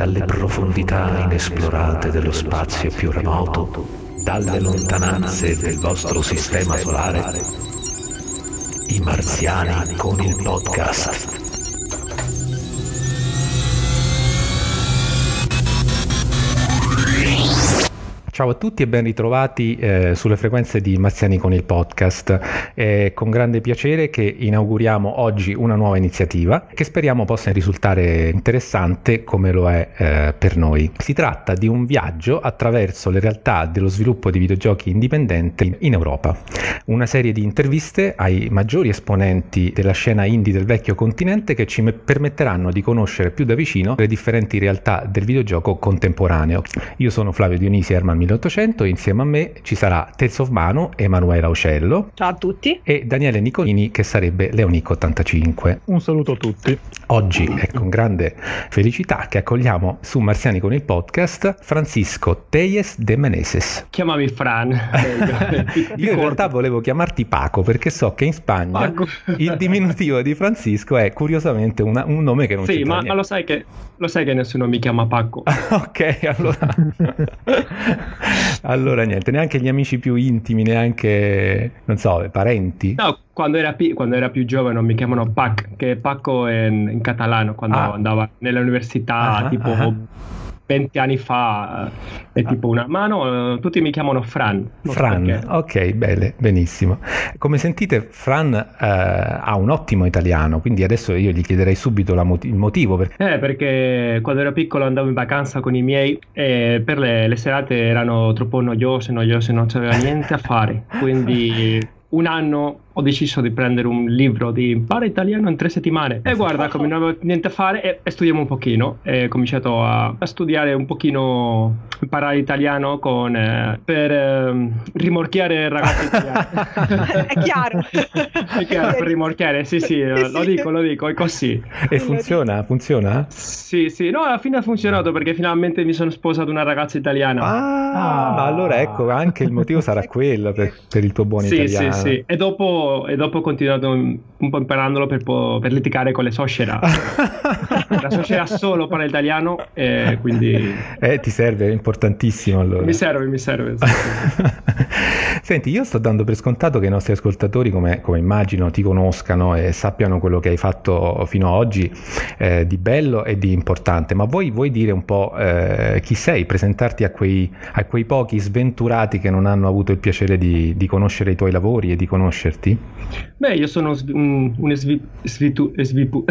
dalle profondità inesplorate dello spazio più remoto, dalle lontananze del vostro sistema solare, i marziani con il podcast. Ciao a tutti e ben ritrovati eh, sulle frequenze di Marziani con il podcast. È con grande piacere che inauguriamo oggi una nuova iniziativa che speriamo possa risultare interessante come lo è eh, per noi. Si tratta di un viaggio attraverso le realtà dello sviluppo di videogiochi indipendenti in Europa. Una serie di interviste ai maggiori esponenti della scena indie del vecchio continente che ci permetteranno di conoscere più da vicino le differenti realtà del videogioco contemporaneo. Io sono Flavio Dionisi Herman 1800 insieme a me ci sarà of Manu, Emanuela Aucello. Ciao a tutti. E Daniele Nicolini che sarebbe Leonico 85. Un saluto a tutti. Oggi è con grande felicità che accogliamo su Marziani con il podcast Francisco Teyes de Meneses. Chiamami Fran. Io in realtà volevo chiamarti Paco perché so che in Spagna Paco. il diminutivo di Francisco è curiosamente una, un nome che non sì, c'è. Sì, ma, ma lo, sai che, lo sai che nessuno mi chiama Paco. ok, allora... allora niente, neanche gli amici più intimi, neanche, non so, parenti? No, quando era, pi- quando era più giovane mi chiamano Pac, che Paco è in, in catalano, quando ah. andava nell'università, ah, tipo... Ah 20 anni fa eh, è tipo una mano, eh, tutti mi chiamano Fran. Fran, ok, bene, benissimo. Come sentite, Fran eh, ha un ottimo italiano, quindi adesso io gli chiederei subito mot- il motivo. Per... Eh, perché quando ero piccolo andavo in vacanza con i miei e per le, le serate erano troppo noiose, noiose, non c'aveva niente a fare, quindi un anno ho deciso di prendere un libro di impara italiano in tre settimane. E guarda come non avevo niente a fare e, e studiamo un pochino. E ho cominciato a, a, studiare un pochino imparare italiano con, eh, per eh, rimorchiare ragazzi italiani è chiaro. È chiaro per rimorchiare sì sì lo dico lo dico è così. E funziona? Funziona? sì sì. No alla fine ha funzionato perché finalmente mi sono sposato una ragazza italiana. Ah, ah. ma allora ecco anche il motivo sarà quello per, per il tuo buon sì, italiano. sì sì. E dopo e dopo ho continuato un po' imparandolo per, per litigare con le suocera. la suocera solo parla italiano e quindi... Eh, ti serve, è importantissimo allora. Mi serve, mi serve. Senti, io sto dando per scontato che i nostri ascoltatori, come, come immagino, ti conoscano e sappiano quello che hai fatto fino ad oggi eh, di bello e di importante, ma vuoi, vuoi dire un po' eh, chi sei, presentarti a quei, a quei, pochi sventurati che non hanno avuto il piacere di, di conoscere i tuoi lavori e di conoscerti? Sì. Beh, io sono un, un svi, svitu, svipu...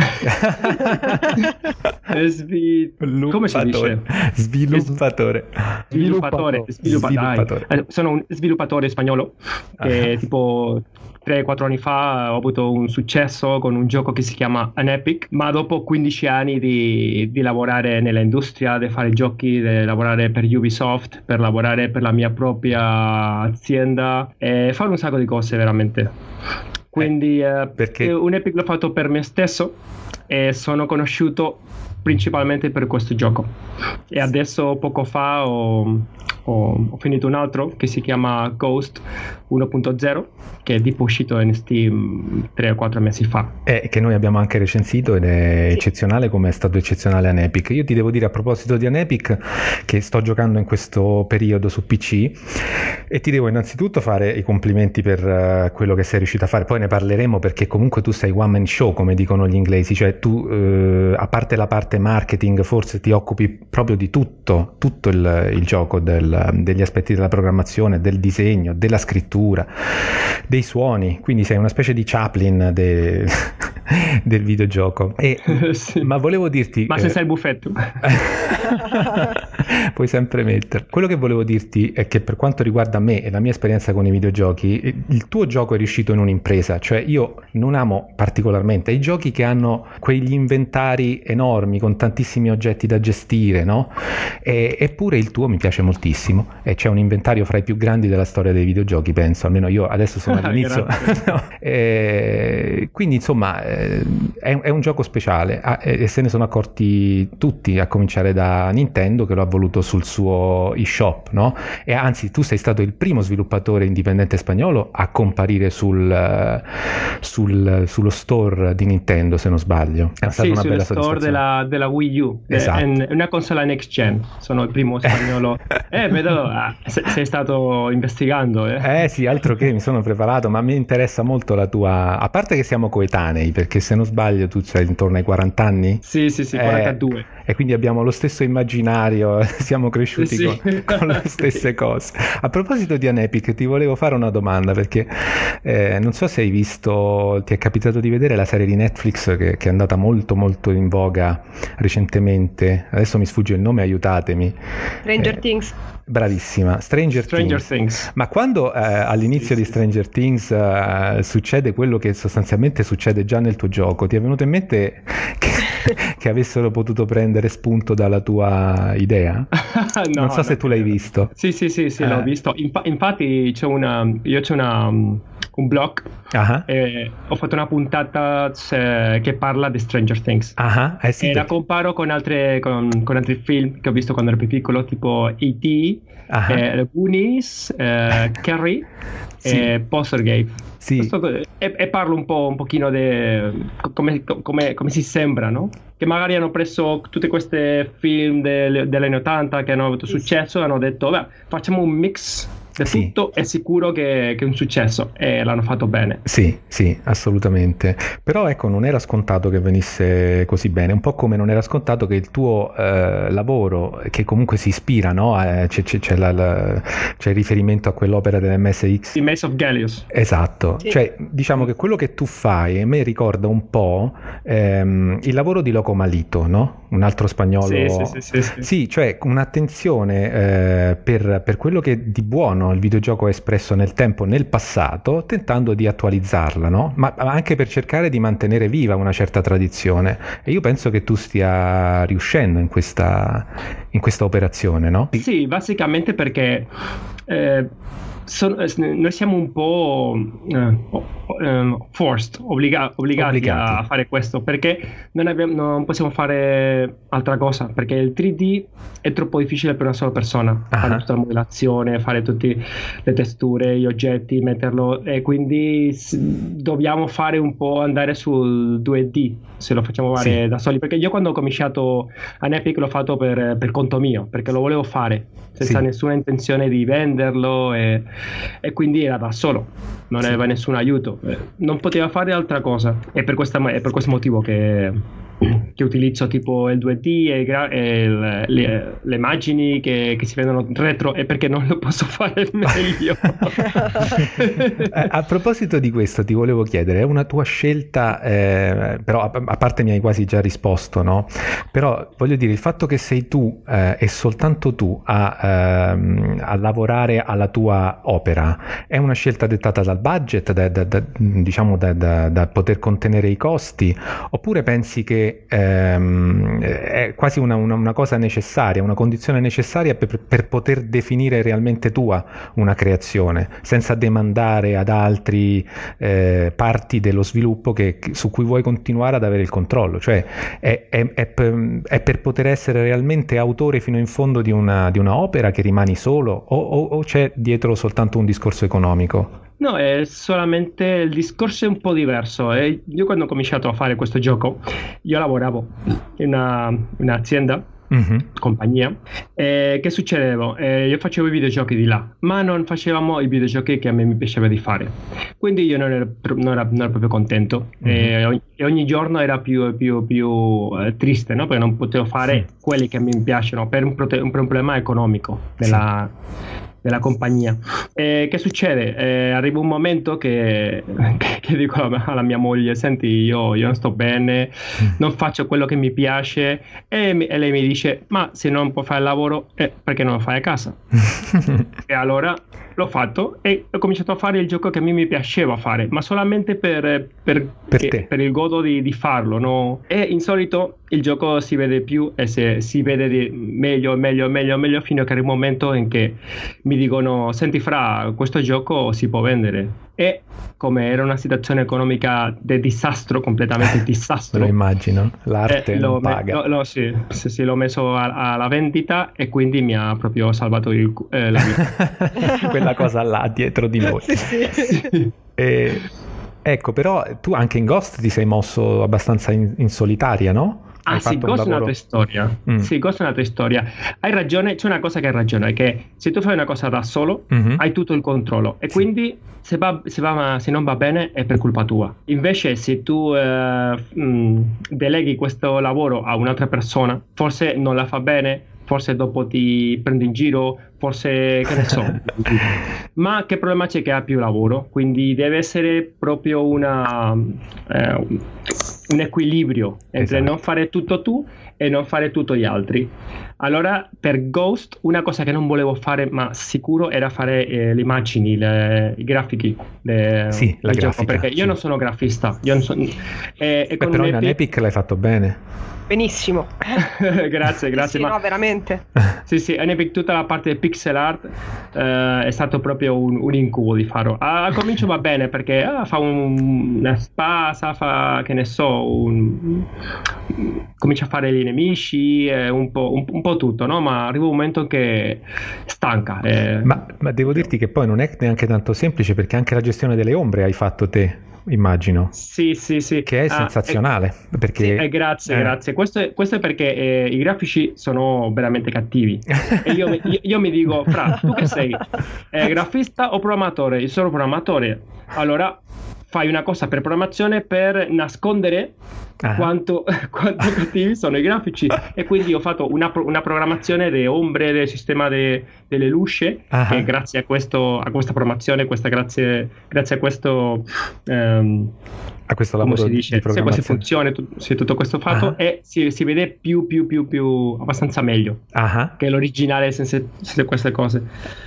svi... Come si dice? Sviluppatore. Sviluppatore. Sviluppatore. Eh, sono un sviluppatore spagnolo che ah. tipo 3-4 anni fa ho avuto un successo con un gioco che si chiama Anepic, ma dopo 15 anni di, di lavorare nell'industria, di fare giochi, di lavorare per Ubisoft, per lavorare per la mia propria azienda e fare un sacco di cose veramente. Quindi eh, perché... un Epic l'ho fatto per me stesso e sono conosciuto principalmente per questo gioco. E adesso poco fa ho, ho, ho finito un altro che si chiama Ghost 1.0 che è tipo uscito in Steam 3 o 4 mesi fa. E che noi abbiamo anche recensito ed è sì. eccezionale come è stato eccezionale Anepic. Io ti devo dire a proposito di Anepic che sto giocando in questo periodo su PC e ti devo innanzitutto fare i complimenti per uh, quello che sei riuscito a fare, poi ne parleremo perché comunque tu sei one man show come dicono gli inglesi, cioè tu uh, a parte la parte marketing forse ti occupi proprio di tutto, tutto il, il gioco, del, degli aspetti della programmazione, del disegno, della scrittura, dei suoni, quindi sei una specie di Chaplin de, del videogioco. E, sì. Ma volevo dirti... Ma se eh, sei il buffetto. puoi sempre mettere. Quello che volevo dirti è che per quanto riguarda me e la mia esperienza con i videogiochi, il tuo gioco è riuscito in un'impresa, cioè io non amo particolarmente i giochi che hanno quegli inventari enormi con tantissimi oggetti da gestire, no? E, eppure il tuo mi piace moltissimo e c'è un inventario fra i più grandi della storia dei videogiochi, penso, almeno io adesso sono all'inizio. no. e, quindi insomma eh, è, è, un gioco speciale e se ne sono accorti tutti, a cominciare da Nintendo che lo ha voluto sul suo eShop, no? E anzi, tu sei stato il primo sviluppatore indipendente spagnolo a comparire sul, sul, sullo store di Nintendo, se non sbaglio. È stata sì, una bella store della, della, Wii U. Esatto. È una console next gen. Sono il primo spagnolo. eh, vedo, ah, sei stato investigando. Eh. eh sì, altro che mi sono preparato, ma mi interessa molto la tua... A parte che siamo coetanei, perché se non sbaglio tu sei intorno ai 40 anni? Sì, sì, sì, 42. Eh, e quindi abbiamo lo stesso immaginario, siamo cresciuti sì. con, con, le stesse cose. A proposito di Anepic, ti volevo fare una domanda perché eh, non so se hai visto, ti è capitato di vedere la serie di Netflix che, che, è andata molto molto in voga recentemente, adesso mi sfugge il nome, aiutatemi. Stranger eh, Things. Bravissima, Stranger, Stranger Things. Things. Ma quando eh, all'inizio sì, di Stranger sì. Things eh, succede quello che sostanzialmente succede già nel tuo gioco, ti è venuto in mente che, che avessero potuto prendere spunto dalla tua idea? no, non so no, se tu l'hai visto. Sì, sì, sì, sì eh. l'ho visto. Inf- infatti c'è una, io c'è una, un blog uh-huh. e ho fatto una puntata che parla di Stranger Things. Uh-huh. Eh sì, e la comparo con, altre, con, con altri film che ho visto quando ero più piccolo, tipo E.T., uh-huh. eh, Goonies, eh, Carrie sì. e Poltergeist. Sì. Questo, e, e, parlo un po' un pochino di come, come, come, si sembra, no? Che magari hanno preso tutti questi film degli anni 80 che hanno avuto successo e hanno detto, beh, facciamo un mix sì. tutto è sicuro che, che, è un successo e l'hanno fatto bene. Sì, sì, assolutamente. Però ecco, non era scontato che venisse così bene, un po' come non era scontato che il tuo eh, lavoro, che comunque si ispira, no? Eh, c'è, c'è, c'è, la, la, c'è, il riferimento a quell'opera dell'MSX. The Maze of Gallius. Esatto, sì. cioè diciamo che quello che tu fai a me ricorda un po' ehm, il lavoro di Loco Malito, no? Un altro spagnolo. Sì, sì, sì. Sì, sì. sì cioè un'attenzione eh, per, per quello che di buono il videogioco espresso nel tempo, nel passato, tentando di attualizzarla, no? ma, ma anche per cercare di mantenere viva una certa tradizione. E io penso che tu stia riuscendo in questa, in questa operazione, no? Sì, basicamente perché eh, so, eh, noi siamo un po' eh, forced, obbliga- obbligati, obbligati, a fare questo perché non, abbiamo, non, possiamo fare altra cosa perché il 3D è troppo difficile per una sola persona uh-huh. fare tutta la modellazione, fare tutte le texture, gli oggetti, metterlo e quindi dobbiamo fare un po' andare sul 2D se lo facciamo fare sì. da soli perché io quando ho cominciato a Epic l'ho fatto per, per conto mio perché lo volevo fare senza sì. nessuna intenzione di venderlo e, e, quindi era da solo non sì. aveva nessun aiuto non poteva fare altra cosa e per, questa, è per questo motivo che che utilizzo tipo il 2D e, e le, le, immagini che, che, si vedono retro e perché non lo posso fare meglio. Eh, a proposito di questo ti volevo chiedere, è una tua scelta, eh, però a, a, parte mi hai quasi già risposto, no? Però voglio dire, il fatto che sei tu eh, e soltanto tu a, ehm, a, lavorare alla tua opera è una scelta dettata dal budget, da, da, da, diciamo da poter contenere i costi, oppure pensi che ehm, è quasi una, una, una, cosa necessaria, una condizione necessaria per, per, poter definire realmente tua una creazione, senza demandare ad altri eh, parti dello sviluppo che, su cui vuoi continuare ad avere il controllo. Cioè è, è, è, per, è per, poter essere realmente autore fino in fondo di una, di una opera che rimani solo o, o, o c'è dietro soltanto un discorso economico? No, è solamente il discorso è un po' diverso. Eh. Io quando ho cominciato a fare questo gioco, io lavoravo in una, un'azienda mm-hmm. compagnia. Eh, che succedeva? Eh, io facevo i videogiochi di là, ma non facevamo i videogiochi che a me mi piaceva di fare. Quindi io non ero, non ero, non ero proprio contento mm-hmm. e, ogni, e, ogni, giorno era più, più, più eh, triste, no? perché non potevo fare sì. quelli che mi piacciono per un, prote- un problema economico della, sì della compagnia. E che succede? Eh, arriva un momento che, che, che dico alla, mia moglie: Senti, io, io, non sto bene, non faccio quello che mi piace. E, e lei mi dice: Ma se non puoi fare il lavoro, eh, perché non lo fai a casa? e allora l'ho fatto e ho cominciato a fare il gioco che a me mi piaceva fare, ma solamente per, per, per, per il godo di, di farlo. No? E in solito il gioco si vede più e se, si vede meglio, meglio, meglio, meglio fino a che arriva un momento in che mi dicono, senti Fra, questo gioco si può vendere. E come era una situazione economica di disastro, completamente disastro. lo immagino, l'arte eh, non paga. Me, lo, sì, sì, sì, l'ho messo alla vendita e quindi mi ha proprio salvato il, eh, la vita. Quella cosa là dietro di noi. sì, sì. E, ecco, però tu anche in Ghost ti sei mosso abbastanza in, in solitaria, no? Ah sì, Ghost è un'altra storia. Mm. Sì, Ghost è un'altra storia. Hai ragione, c'è una cosa che hai ragione, è che se tu fai una cosa da solo, mm-hmm. hai tutto il controllo e quindi se, va, se, va, se, non va bene è per colpa tua. Invece se tu eh, mh, mm, deleghi questo lavoro a un'altra persona, forse non la fa bene, forse dopo ti prende in giro, forse che ne so. Ma che problema c'è che ha più lavoro? Quindi deve essere proprio una, eh, un equilibrio entre esatto. non fare tutto tu e non fare tutto gli altri. Allora, per Ghost, una cosa che non volevo fare, ma sicuro, era fare eh, le immagini, le, i grafici. Le, sì, la grafica, gioco, perché io sì. non sono grafista. Io non so, eh, Beh, però in. Epic l'hai fatto bene. Benissimo. grazie, grazie. Sì, ma... no, veramente. sì, sì, Epic tutta la parte del pixel art eh, è stato proprio un, un, incubo di farlo. Al comincio va bene perché ah, fa un, una spasa, fa che ne so, un, comincia a fare gli nemici, eh, un, po', un, un, po', tutto, no? Ma arriva un momento che stanca. Eh. Ma, ma devo dirti che poi non è neanche tanto semplice perché anche la gestione delle ombre hai fatto te immagino. Sì, sì, sì. Che è ah, sensazionale. Eh, perché... Sì, eh, grazie, eh. grazie. Questo è, questo è perché eh, i grafici sono veramente cattivi. e io, io, io, mi dico, Fra, tu che sei? Eh, grafista o programmatore? Io sono programmatore. Allora fai una cosa per programmazione per nascondere ah. quanto, quanto cattivi sono i grafici e quindi ho fatto una, una programmazione delle ombre del sistema de, delle luci ah. e grazie a, questo, a questa programmazione questa, grazie, grazie a questo um, a questo lavoro si dice, di se funzione se tutto questo fatto uh-huh. e si, si, vede più più più più abbastanza meglio uh-huh. che l'originale senza, senza, queste cose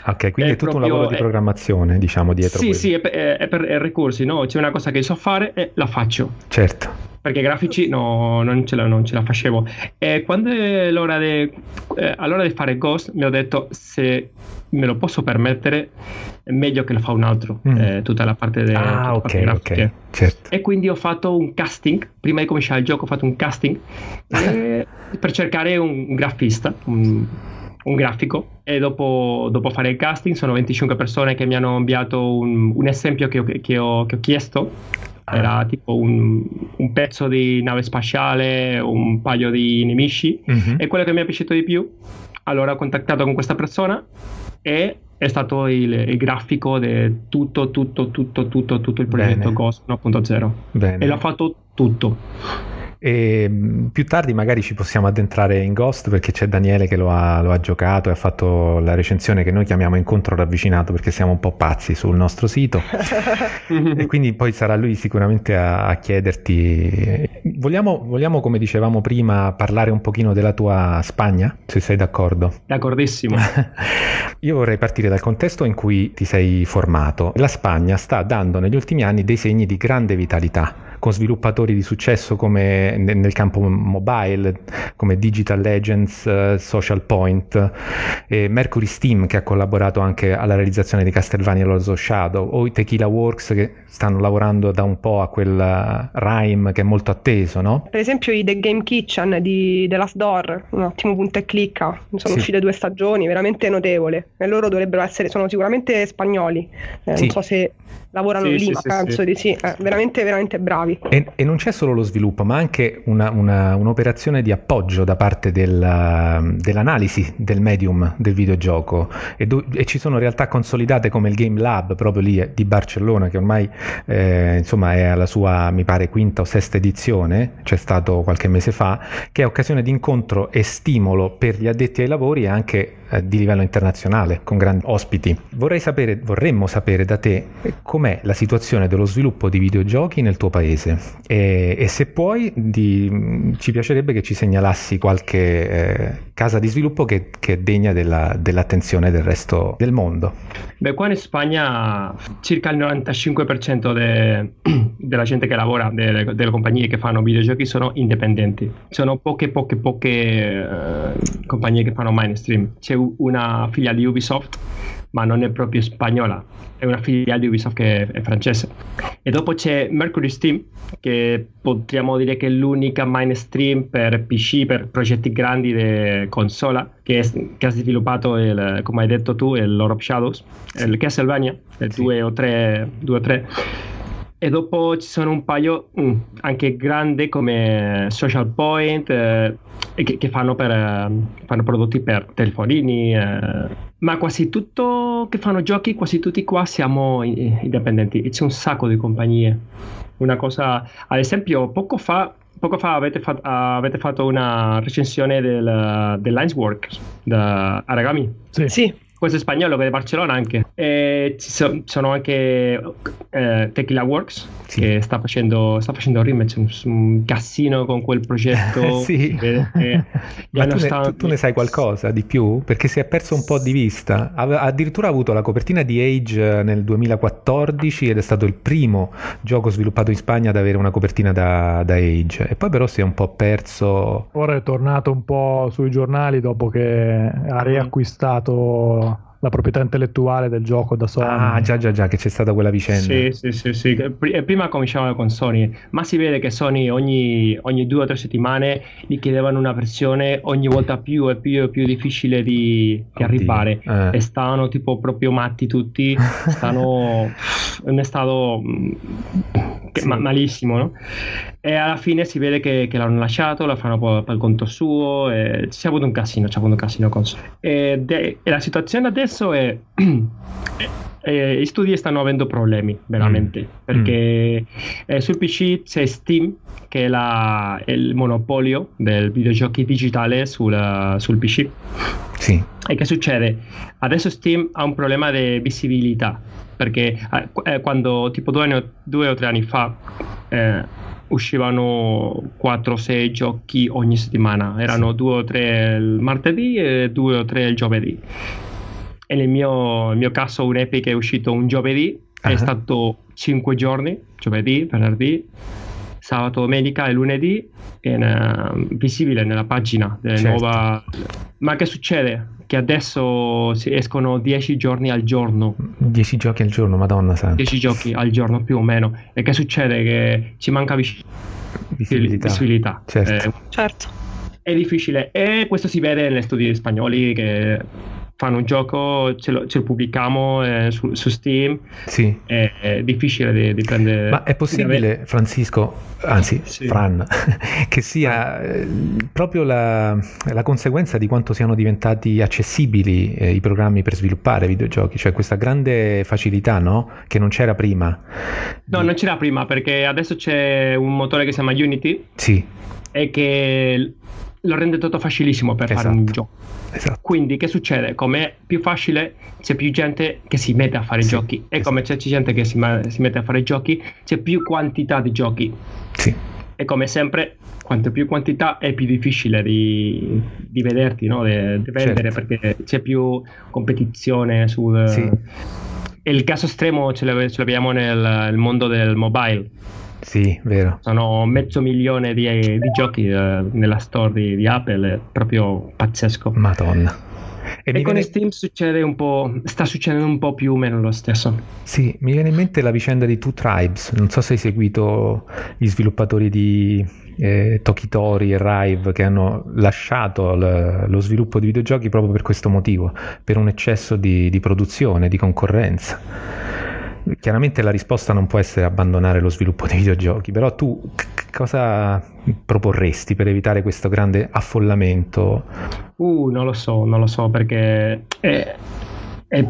ok quindi è, è tutto proprio, un lavoro di programmazione è, diciamo dietro sì quello. sì è per, è per recursi no? c'è una cosa che so fare e la faccio certo perché grafici no, non, ce la, non, ce la, facevo. E quando è l'ora di, eh, all'ora di fare Ghost mi ho detto se me lo posso permettere è meglio che lo fa un altro, mm. eh, tutta la parte delle ah, okay, okay. Certo. E quindi ho fatto un casting, prima di cominciare il gioco ho fatto un casting eh, per cercare un grafista, un, un grafico e dopo, dopo, fare il casting sono 25 persone che mi hanno inviato un, un esempio che ho, che, ho, che ho, chiesto Ah. Era tipo un, un, pezzo di nave spaziale, un paio di nemici. Uh-huh. E quello che mi è piaciuto di più, allora ho contattato con questa persona e è stato il, il grafico di tutto, tutto, tutto, tutto, tutto il progetto Bene. Ghost 1.0. Bene. E l'ha fatto tutto. E mm, più tardi magari ci possiamo addentrare in Ghost perché c'è Daniele che lo ha, lo ha, giocato e ha fatto la recensione che noi chiamiamo incontro ravvicinato perché siamo un po' pazzi sul nostro sito. E quindi poi sarà lui sicuramente a, a chiederti vogliamo, vogliamo come dicevamo prima parlare un pochino della tua Spagna se sei d'accordo? D'accordissimo. Io vorrei partire dal contesto in cui ti sei formato. La Spagna sta dando negli ultimi anni dei segni di grande vitalità con sviluppatori di successo come nel campo mobile, come Digital Legends, uh, Social Point, e Mercury Steam che ha collaborato anche alla realizzazione di Castlevania Lords of Shadow, o i Tequila Works che stanno lavorando da un po' a quel uh, Rhyme che è molto atteso, no? Per esempio i The Game Kitchen di The Last Door, un ottimo punto e clicca, sono sì. uscite due stagioni, veramente notevole, e loro dovrebbero essere, sono sicuramente spagnoli, eh, sì. non so se lavorano sì, lì, ma penso di sì, eh, veramente, veramente bravi bravi. E, e, non c'è solo lo sviluppo, ma anche una, una, un'operazione di appoggio da parte del, dell'analisi del medium del videogioco. E, do, e, ci sono realtà consolidate come il Game Lab, proprio lì di Barcellona, che ormai eh, insomma è alla sua, mi pare, quinta o sesta edizione, c'è stato qualche mese fa, che è occasione di incontro e stimolo per gli addetti ai lavori e anche eh, di livello internazionale, con grandi ospiti. Vorrei sapere, vorremmo sapere da te com'è la situazione dello sviluppo di videogiochi nel tuo paese e, e se puoi di, ci piacerebbe che ci segnalassi qualche eh, casa di sviluppo che, che è degna della, dell'attenzione del resto del mondo. Beh, qua in Spagna circa il 95% de, della gente che lavora, delle, delle, compagnie che fanno videogiochi sono indipendenti. Sono poche, poche, poche eh, compagnie che fanno mainstream. C'è una figlia di Ubisoft ma non è proprio spagnola, è una filiale di Ubisoft che è francese. E dopo c'è Mercury Steam, che potremmo dire che è l'unica mainstream per PC, per progetti grandi di consola, che, è, che ha sviluppato, il, come hai detto tu, il Lord of Shadows, il Castlevania, il 2 sì. o 3, 2 o 3 e dopo ci sono un paio mm, anche grandi come Social Point eh, che, che, fanno, per, eh, fanno prodotti per telefonini eh, ma quasi tutto che fanno giochi quasi tutti qua siamo indipendenti. E c'è un sacco di compagnie. Una cosa ad esempio poco fa poco fa avete, fat, avete fatto una recensione del, dell'Iceworks da Aragami? Sì, sì questo è spagnolo che è di Barcellona anche. E ci so, sono anche eh, Tequila Works sì. che sta facendo, sta facendo remake, un, un cassino con quel progetto. sì. Ma tu, ne, tu, ne, sai qualcosa di più? Perché si è perso un po' di vista. Ha addirittura avuto la copertina di Age nel 2014 ed è stato il primo gioco sviluppato in Spagna ad avere una copertina da, da Age. E poi però si è un po' perso. Ora è tornato un po' sui giornali dopo che ha riacquistato la proprietà intellettuale del gioco da Sony. Ah, già, già, già, che c'è stata quella vicenda. Sì, sì, sì, sì. Prima cominciavano con Sony, ma si vede che Sony ogni, ogni due o tre settimane gli chiedevano una versione ogni volta più e più e più difficile di, di arrivare. Eh. E stavano tipo proprio matti tutti, stanno in stato sì. ma- malissimo, no? E alla fine si vede che, che l'hanno lasciato, la fanno per conto suo, e c'è avuto un casino, c'è avuto un casino con e, de- e la situazione adesso è... eh, gli studi stanno avendo problemi veramente mm. perché mm. Eh, sul PC c'è Steam che è, la, è, il monopolio del videogiochi digitale sul, sul PC sì. e che succede? adesso Steam ha un problema di visibilità perché eh, eh quando tipo due, anni, due, o tre anni fa eh, uscivano 4-6 giochi ogni settimana, erano sì. due o tre il martedì e due o tre il giovedì. E nel mio, nel mio caso un Epic è uscito un giovedì, uh-huh. è stato 5 giorni, giovedì, venerdì, sabato, domenica e lunedì, in, uh, visibile nella pagina della certo. nuova... Ma che succede? Che adesso si escono 10 giorni al giorno. 10 giochi al giorno, madonna santa. 10 giochi al giorno più o meno. E che succede? Che ci manca vis- visibilità. visibilità. Certo. Eh, certo. È difficile e questo si vede negli studi spagnoli che fanno un gioco, ce lo, ce lo pubblichiamo eh, su, su, Steam. Sì. È, è difficile di, di, prendere. Ma è possibile, Francisco, anzi, sì. Fran, che sia eh, proprio la, la, conseguenza di quanto siano diventati accessibili eh, i programmi per sviluppare videogiochi, cioè questa grande facilità, no? Che non c'era prima. No, di... non c'era prima perché adesso c'è un motore che si chiama Unity. Sì. E che lo rende tutto facilissimo per esatto. fare un gioco. Esatto. Quindi che succede? Come più facile, c'è più gente che si mette a fare sì, giochi e esatto. come c'è gente che si, si, mette a fare giochi, c'è più quantità di giochi. Sì. E come sempre, quanto più quantità è più difficile di, di vederti, no? di, di vendere certo. perché c'è più competizione sul... Sì. E il caso estremo ce, l'abbiamo nel mondo del mobile sì, vero. Sono mezzo milione di, di giochi eh, nella store di, di, Apple, è proprio pazzesco. Madonna. E, e con viene... Steam succede un po', sta succedendo un po' più o meno lo stesso. Sì, mi viene in mente la vicenda di Two Tribes. Non so se hai seguito gli sviluppatori di eh, Tokitori e Rive che hanno lasciato l- lo sviluppo di videogiochi proprio per questo motivo, per un eccesso di, di produzione, di concorrenza chiaramente la risposta non può essere abbandonare lo sviluppo dei videogiochi, però tu c- cosa proporresti per evitare questo grande affollamento? Uh, non lo so, non lo so perché è, è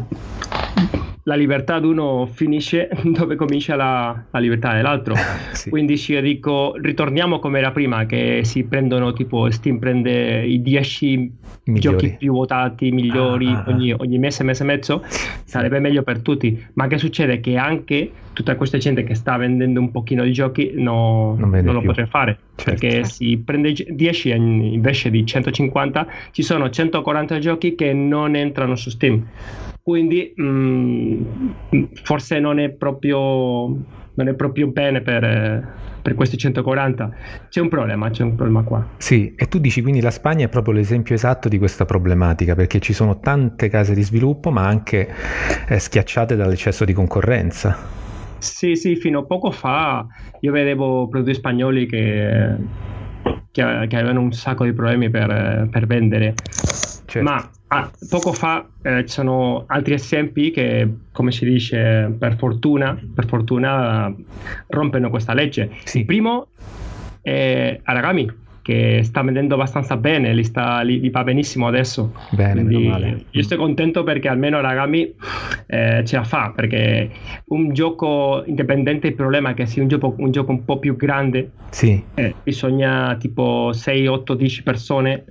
la libertà di uno finisce dove comincia la, la libertà dell'altro. sì. Quindi ci dico, ritorniamo come era prima, che si prendono tipo Steam prende i 10 giochi più votati, migliori ah, ah, ogni, ah. ogni, mese, mese e mezzo, sarebbe meglio per tutti. Ma che succede? Che anche tutta questa gente che sta vendendo un pochino di giochi no, non, non, lo potrà fare. Certo. Perché si prende 10 invece di 150, ci sono 140 giochi che non entrano su Steam quindi mh, mm, forse non è proprio non è proprio bene per, per, questi 140. C'è un problema, c'è un problema qua. Sì, e tu dici quindi la Spagna è proprio l'esempio esatto di questa problematica, perché ci sono tante case di sviluppo, ma anche eh, schiacciate dall'eccesso di concorrenza. Sì, sì, fino a poco fa io vedevo prodotti spagnoli che, che, che avevano un sacco di problemi per, per vendere. Certo. Ma Ah, poco fa eh, ci sono altri esempi che, come si dice, per fortuna, per fortuna rompono questa legge. Sì. Il primo è Aragami, che sta vendendo abbastanza bene, li, sta, li, li va benissimo adesso. Bene, Quindi, io sto contento perché almeno Aragami eh, ce la fa, perché un gioco indipendente il problema è che sia un gioco un, gioco un po' più grande, sì. eh, bisogna tipo 6, 8, 10 persone.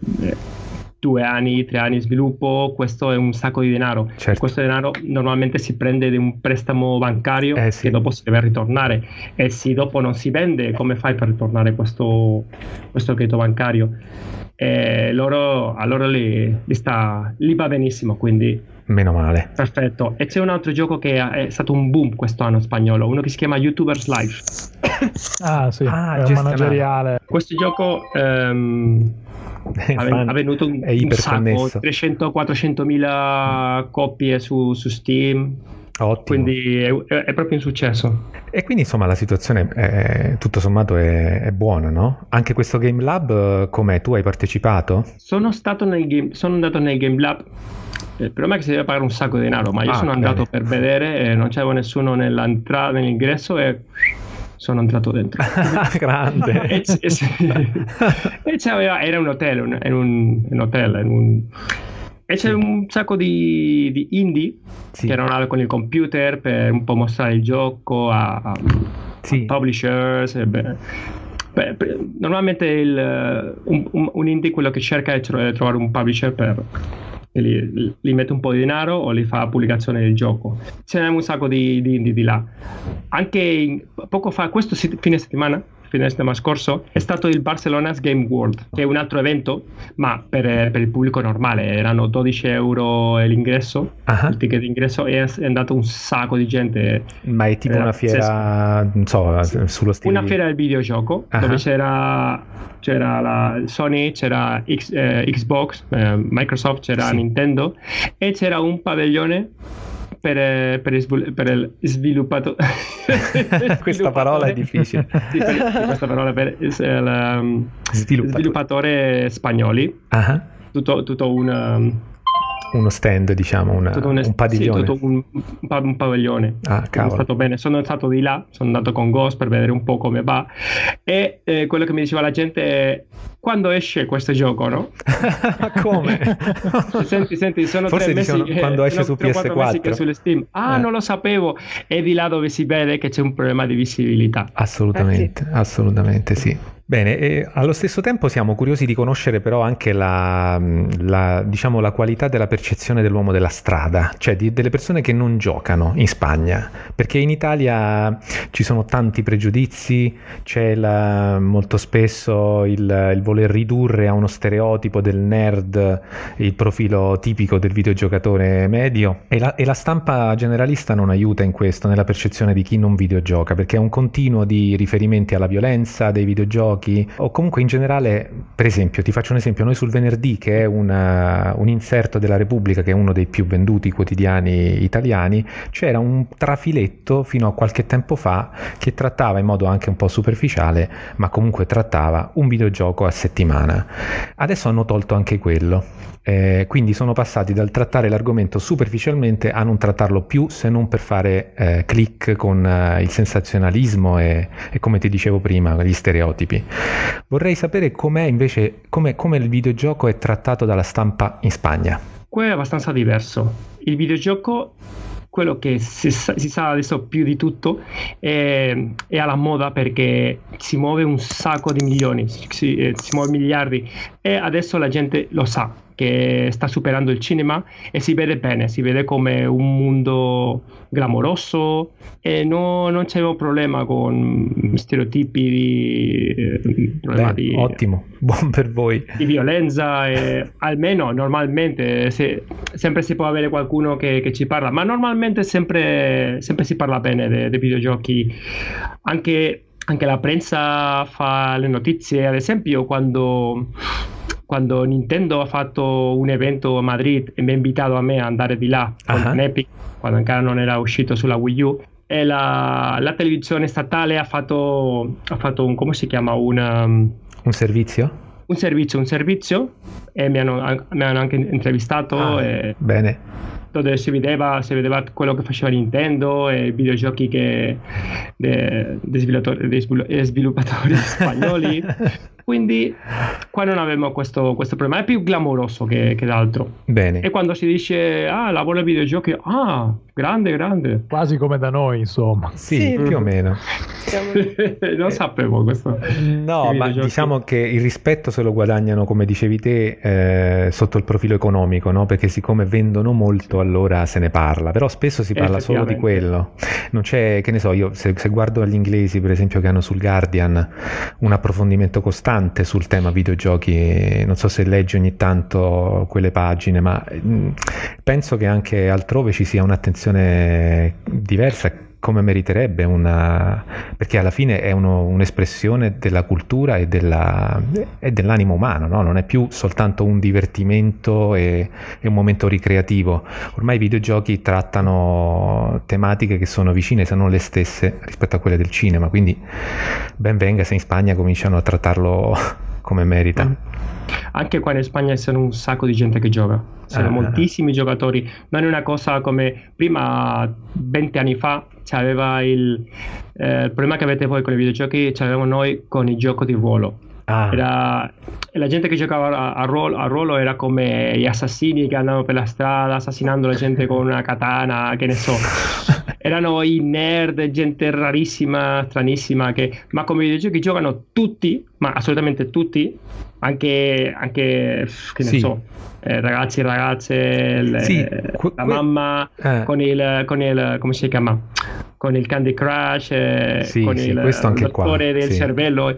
Due anni, tre anni di sviluppo, questo è un sacco di denaro. Certo. Questo denaro normalmente si prende da un prestamo bancario eh, sì. che dopo si deve ritornare e se dopo non si vende, come fai per ritornare questo, questo credito bancario? E loro, a loro li, li, sta, li va benissimo, quindi Meno male. Perfetto. E c'è un altro gioco che è stato un boom quest'anno spagnolo, uno che si chiama YouTubers Live. ah, sì, ah, è manageriale. Questo gioco um, ha venuto un, un sacco, 300-400 mila copie su, su Steam. Ottimo. Quindi è, è, proprio un successo. E quindi insomma la situazione è, tutto sommato è, è, buona, no? Anche questo Game Lab com'è? Tu hai partecipato? Sono stato nel game, sono andato nel Game Lab. Il problema è che si deve pagare un sacco di denaro, ma io ah, sono andato bene. per vedere e non c'era nessuno nell'entrata, nell'ingresso e sono entrato dentro. Grande. e, c- e c'aveva, era un hotel, un, era un, un hotel, era un, e c'è sì. un sacco di, di indie sì. che erano con il computer per un po' mostrare il gioco a, a, sì. a publishers. Beh, beh, normalmente il, un, un, un indie quello che cerca è trovare un publisher per li, li, mette un po' di denaro o li fa pubblicazione del gioco. Ce n'è un sacco di, di, di, di là. Anche in, poco fa, questo fine settimana, fine settimana scorso, è stato il Barcelona's Game World, che è un altro evento, ma per, per il pubblico normale. Erano 12 euro l'ingresso, uh-huh. il ticket d'ingresso, e è andato un sacco di gente. Ma è tipo una fiera, non so, sullo stile. Una fiera del videogioco, uh-huh. dove c'era, c'era la Sony, c'era X, eh, Xbox, eh, Microsoft, c'era sì. Nintendo, e c'era un padiglione per, per, per il sviluppato questa parola è difficile sì, per, questa parola per il, um, sviluppatore. sviluppatore spagnoli uh-huh. tutto, tutto un um, uno stand, diciamo, una, un, un padiglione. Sì, un, un, padiglione. Ah, sono stato bene. Sono stato di là, sono andato con Ghost per vedere un po' come va. E eh, quello che mi diceva la gente è quando esce questo gioco, no? come? senti, senti, sono Forse tre mesi che, quando esce su PS4 che sulle Steam. Ah, eh. non lo sapevo. È di là dove si vede che c'è un problema di visibilità. Assolutamente, eh sì. assolutamente sì. Bene, allo stesso tempo siamo curiosi di conoscere però anche la, la, diciamo, la qualità della percezione dell'uomo della strada, cioè di, delle persone che non giocano in Spagna, perché in Italia ci sono tanti pregiudizi, c'è la, molto spesso il, il, voler ridurre a uno stereotipo del nerd il profilo tipico del videogiocatore medio. E la, e la stampa generalista non aiuta in questo, nella percezione di chi non videogioca, perché è un continuo di riferimenti alla violenza dei videogiochi, giochi o comunque in generale, per esempio, ti faccio un esempio, noi sul venerdì che è una, un inserto della Repubblica che è uno dei più venduti quotidiani italiani, c'era un trafiletto fino a qualche tempo fa che trattava in modo anche un po' superficiale, ma comunque trattava un videogioco a settimana. Adesso hanno tolto anche quello. Eh, quindi sono passati dal trattare l'argomento superficialmente a non trattarlo più se non per fare eh, click con eh, il sensazionalismo e, e, come ti dicevo prima, gli stereotipi. Vorrei sapere com'è invece, come il videogioco è trattato dalla stampa in Spagna. Qua è abbastanza diverso. Il videogioco quello che si sa, si sa, adesso più di tutto è, è, alla moda perché si muove un sacco di milioni, si, si, muove miliardi e adesso la gente lo sa che sta superando il cinema e si vede bene, si vede come un mondo glamoroso e no, non c'è un problema con stereotipi di, Beh, di, ottimo, buon per voi. di violenza e almeno normalmente se, sempre si può avere qualcuno che, che ci parla ma normalmente sempre, sempre si parla bene dei, dei videogiochi. Anche anche la prensa fa le notizie, ad esempio quando, quando Nintendo ha fatto un evento a Madrid e mi ha invitato a me a andare di là uh-huh. con Epic, quando ancora non era uscito sulla Wii U, e la, la televisione statale ha fatto, ha fatto un, come si chiama, una, um, un servizio? Un servizio, un servizio e mi hanno, mi hanno anche intervistato. Ah, bene dove si vedeva, si vedeva, quello che faceva Nintendo e i videogiochi che dei de sviluppatori spagnoli Quindi qua non avevamo questo, questo, problema, è più glamoroso che, che l'altro. Bene. E quando si dice, ah, lavoro ai videogiochi, ah, grande, grande. Quasi come da noi, insomma. Sì, sì. più o meno. non sapevo questo. No, ma diciamo che il rispetto se lo guadagnano, come dicevi te, eh, sotto il profilo economico, no? Perché siccome vendono molto, allora se ne parla. Però spesso si parla solo di quello. Non c'è, che ne so, io se, se guardo agli inglesi, per esempio, che hanno sul Guardian un approfondimento costante, costante sul tema videogiochi, non so se leggi ogni tanto quelle pagine, ma penso che anche altrove ci sia un'attenzione diversa come meriterebbe una... perché alla fine è uno, un'espressione della cultura e, della, e dell'animo umano, no? non è più soltanto un divertimento e, e, un momento ricreativo. Ormai i videogiochi trattano tematiche che sono vicine, se non le stesse, rispetto a quelle del cinema, quindi ben venga se in Spagna cominciano a trattarlo come merita. Mm. Anche qua in Spagna sono un sacco di gente che gioca, sono ah. moltissimi giocatori, non è una cosa come prima 20 anni fa c'aveva il, eh, il problema che avete voi con i videogiochi, c'avevamo noi con il gioco di ruolo. Ah. Era, la gente che giocava a, ruolo, a, ruolo, era come gli assassini che andavano per la strada assassinando la gente con una katana, che ne so. Erano i nerd, gente rarissima, stranissima, che, ma come videogiochi giocano tutti, ma assolutamente tutti, anche, anche che ne sì. so, eh, ragazzi e ragazze, le, sì, que- la mamma eh. con, il, con il, come si chiama? Con il Candy Crush, eh, sì, con sì, il dottore del cervello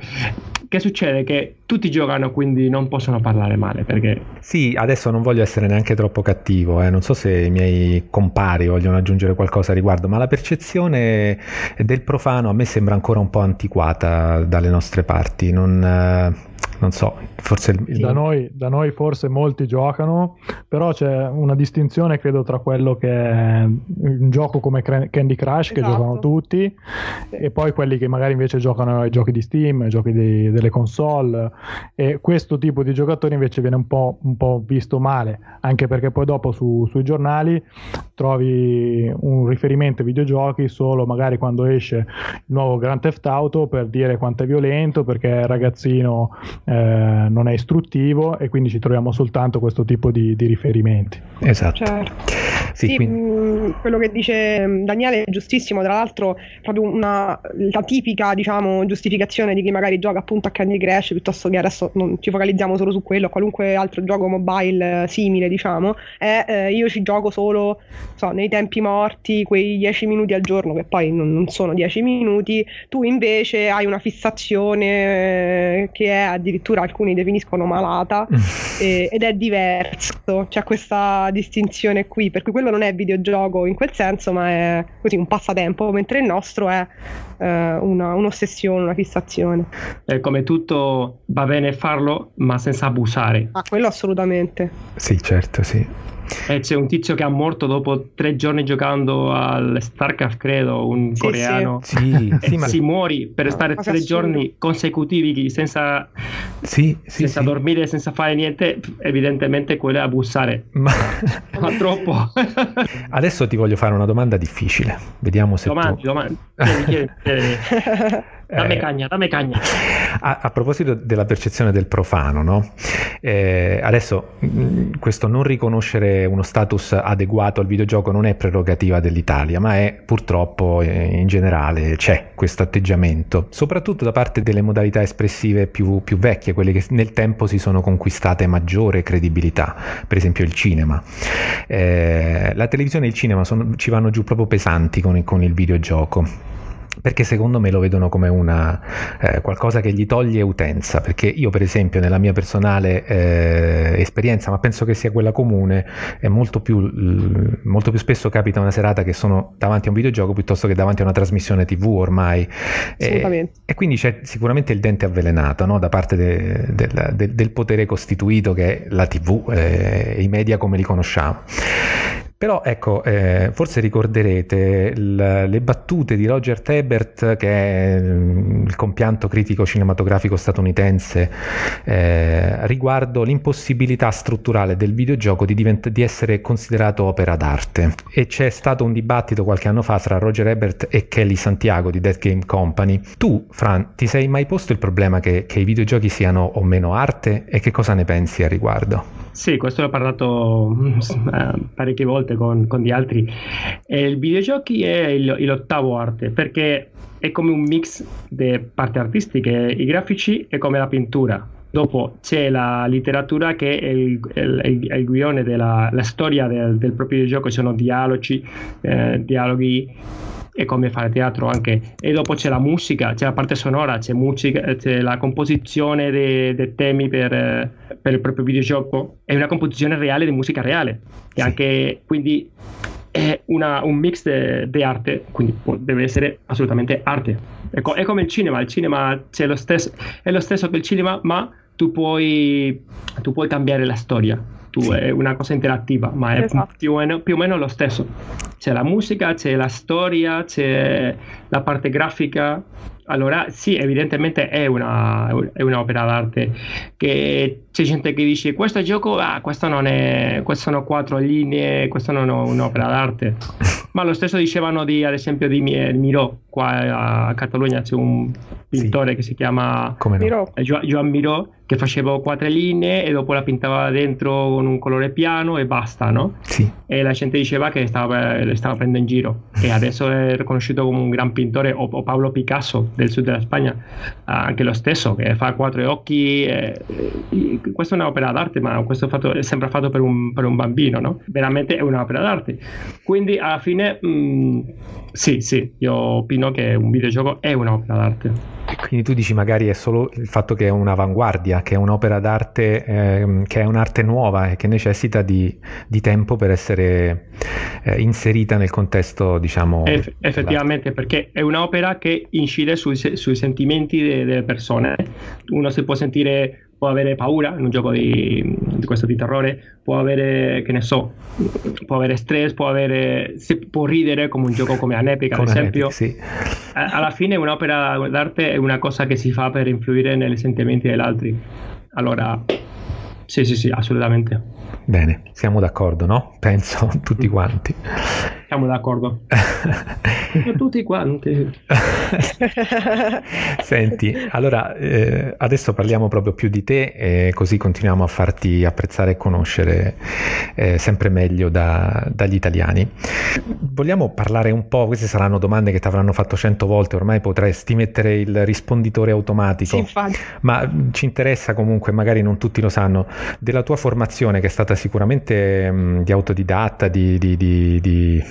che succede? Che tutti giocano, quindi non possono parlare male. Perché... Sì, adesso non voglio essere neanche troppo cattivo, eh. non so se i miei compari vogliono aggiungere qualcosa a riguardo, ma la percezione del profano a me sembra ancora un po' antiquata dalle nostre parti. Non, eh non so, forse il... da, noi, da, noi, forse molti giocano, però c'è una distinzione credo tra quello che è un gioco come Candy Crush esatto. che giocano tutti e poi quelli che magari invece giocano ai giochi di Steam, ai giochi di, delle console e questo tipo di giocatori invece viene un po', un po visto male, anche perché poi dopo su, sui giornali trovi un riferimento ai videogiochi solo magari quando esce il nuovo Grand Theft Auto per dire quanto è violento perché il ragazzino eh, non è istruttivo e quindi ci troviamo soltanto questo tipo di, di riferimenti. Esatto. Certo. Sì, sì quindi... mh, quello che dice Daniele è giustissimo, tra l'altro proprio una, la tipica diciamo, giustificazione di chi magari gioca appunto a Candy Crush piuttosto che adesso non ci focalizziamo solo su quello, qualunque altro gioco mobile eh, simile diciamo, è eh, io ci gioco solo so, nei tempi morti, quei 10 minuti al giorno che poi non, non sono 10 minuti, tu invece hai una fissazione eh, che è addirittura alcuni definiscono malata e, ed è diverso, c'è questa distinzione qui, per cui quello non è videogioco in quel senso, ma è così un passatempo, mentre il nostro è eh, una, un'ossessione, una fissazione. E come tutto va bene farlo, ma senza abusare. Ah, quello assolutamente. Sì, certo, sì. E c'è un tizio che è morto dopo tre giorni giocando al StarCraft, credo, un sì, coreano. Sì, sì, ma... si muori per stare tre giorni consecutivi senza, sì, senza dormire, senza fare niente. Evidentemente quello è abusare. Ma, ma troppo. Adesso ti voglio fare una domanda difficile. Vediamo se domandi, tu... domandi. Chiedi, chiedi, chiedi. Dammi eh, cagna, dammi cagna. A, a, proposito della percezione del profano, no? eh, adesso mm, questo non riconoscere uno status adeguato al videogioco non è prerogativa dell'Italia, ma è purtroppo eh, in generale c'è questo atteggiamento, soprattutto da parte delle modalità espressive più, più vecchie, quelle che nel tempo si sono conquistate maggiore credibilità, per esempio il cinema. Eh, la televisione e il cinema sono, ci vanno giù proprio pesanti con, con il videogioco perché secondo me lo vedono come una, eh, qualcosa che gli toglie utenza, perché io per esempio nella mia personale eh, esperienza, ma penso che sia quella comune, è molto più, l- molto più, spesso capita una serata che sono davanti a un videogioco piuttosto che davanti a una trasmissione tv ormai. E, e quindi c'è sicuramente il dente avvelenato no? da parte de- de- de- del potere costituito che è la tv e eh, i media come li conosciamo. Però ecco, eh, forse ricorderete l- le battute di Roger Tebert, che è mm, il compianto critico cinematografico statunitense, eh, riguardo l'impossibilità strutturale del videogioco di, divent- di, essere considerato opera d'arte. E c'è stato un dibattito qualche anno fa tra Roger Ebert e Kelly Santiago di Dead Game Company. Tu, Fran, ti sei mai posto il problema che, che i videogiochi siano o meno arte e che cosa ne pensi a riguardo? Sì, questo l'ho parlato uh, parecchie volte con, con gli altri. E il videogiochi è il, l'ottavo arte perché è come un mix di parti artistiche, i grafici e come la pittura. Dopo c'è la letteratura che è il, il, il, guione della storia del, del, proprio ci sono dialoghi, eh, dialoghi e come fare teatro anche. E dopo c'è la musica, c'è la parte sonora, c'è, musica, c'è la composizione dei, dei temi per, per, il proprio videogioco. È una composizione reale di musica reale. E anche quindi è una, un mix di arte, quindi deve essere assolutamente arte. Ecco, è come il cinema, il cinema lo stesso, è lo stesso che il cinema, ma tu puoi, tu puoi cambiare la storia tu, sì. è una cosa interattiva, ma è esatto. più, o meno, più, o meno, lo stesso. C'è la musica, c'è la storia, c'è la parte grafica. Allora, sì, evidentemente è, una, è un'opera d'arte. Che c'è gente che dice: Questo gioco, ah, questo non è, questo sono quattro linee, questo non è un'opera d'arte. Ma lo stesso dicevano di, ad esempio, di Miró. Qua a Catalogna c'è un pittore sì. che si chiama Come no? Joan Miró che faceva quattro linee e dopo la pintava dentro con un colore piano e basta, no? Sì. E la gente diceva che stava, le stava prendendo in giro e adesso è riconosciuto come un gran pittore o, o Pablo Picasso del sud della Spagna, anche lo stesso, che fa quattro occhi. E, e, questa è un'opera d'arte, ma questo è, fatto, è sempre fatto per un, per un, bambino, no? Veramente è un'opera d'arte. Quindi alla fine, mh, mm, sì, sì, io opino che un videogioco è un'opera d'arte. Quindi tu dici magari è solo il fatto che è un'avanguardia, che è un'opera d'arte, eh, che è un'arte nuova e che necessita di, di tempo per essere eh, inserita nel contesto, diciamo... Eff- effettivamente, perché è un'opera che incide sui, sui sentimenti delle persone. Uno si può sentire può avere paura in un gioco di, di, questo di terrore, può avere, che ne so, può avere stress, può avere, si può ridere come un gioco come Anepic ad esempio. Anepic, sì. Alla fine un'opera d'arte è una cosa che si fa per influire nei sentimenti degli altri. Allora, sì, sì, sì, assolutamente. Bene, siamo d'accordo, no? Penso tutti quanti. Siamo d'accordo. tutti quanti. Senti, allora eh, adesso parliamo proprio più di te e così continuiamo a farti apprezzare e conoscere eh, sempre meglio da, dagli italiani. Vogliamo parlare un po', queste saranno domande che ti avranno fatto cento volte, ormai potresti mettere il risponditore automatico, sì, ma ci interessa comunque, magari non tutti lo sanno, della tua formazione che è stata sicuramente mh, di autodidatta, di, di, di, di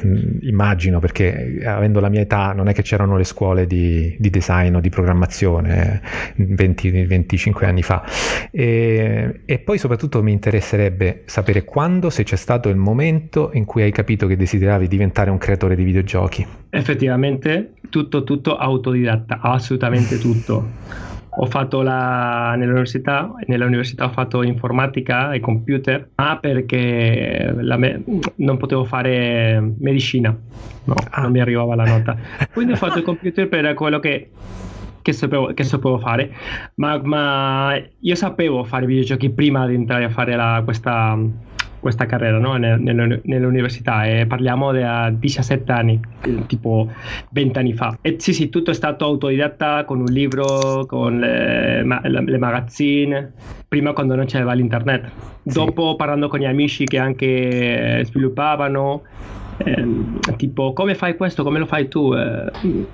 immagino, perché avendo la mia età non è che c'erano le scuole di, di design o di programmazione 20-25 eh, anni fa. E, e poi soprattutto mi interesserebbe sapere quando, se c'è stato il momento in cui hai capito che desideravi diventare un creatore di videogiochi. Effettivamente tutto, tutto autodidatta, assolutamente tutto ho fatto la, nell'università, nell'università ho fatto informatica e computer, ma perché me, non potevo fare medicina, no, ah. non mi arrivava la nota. Quindi ho fatto il computer per quello che che sapevo, che sapevo, fare, ma, ma, io sapevo fare videogiochi prima di entrare a fare la, questa, questa carriera no? nell'università e parliamo di 17 anni, tipo 20 anni fa. E sì, sì, tutto è stato autodidatta con un libro, con le, le magazzine, prima quando non c'era l'internet. Dopo sì. parlando con gli amici che anche sviluppavano eh, tipo come fai questo, come lo fai tu, eh,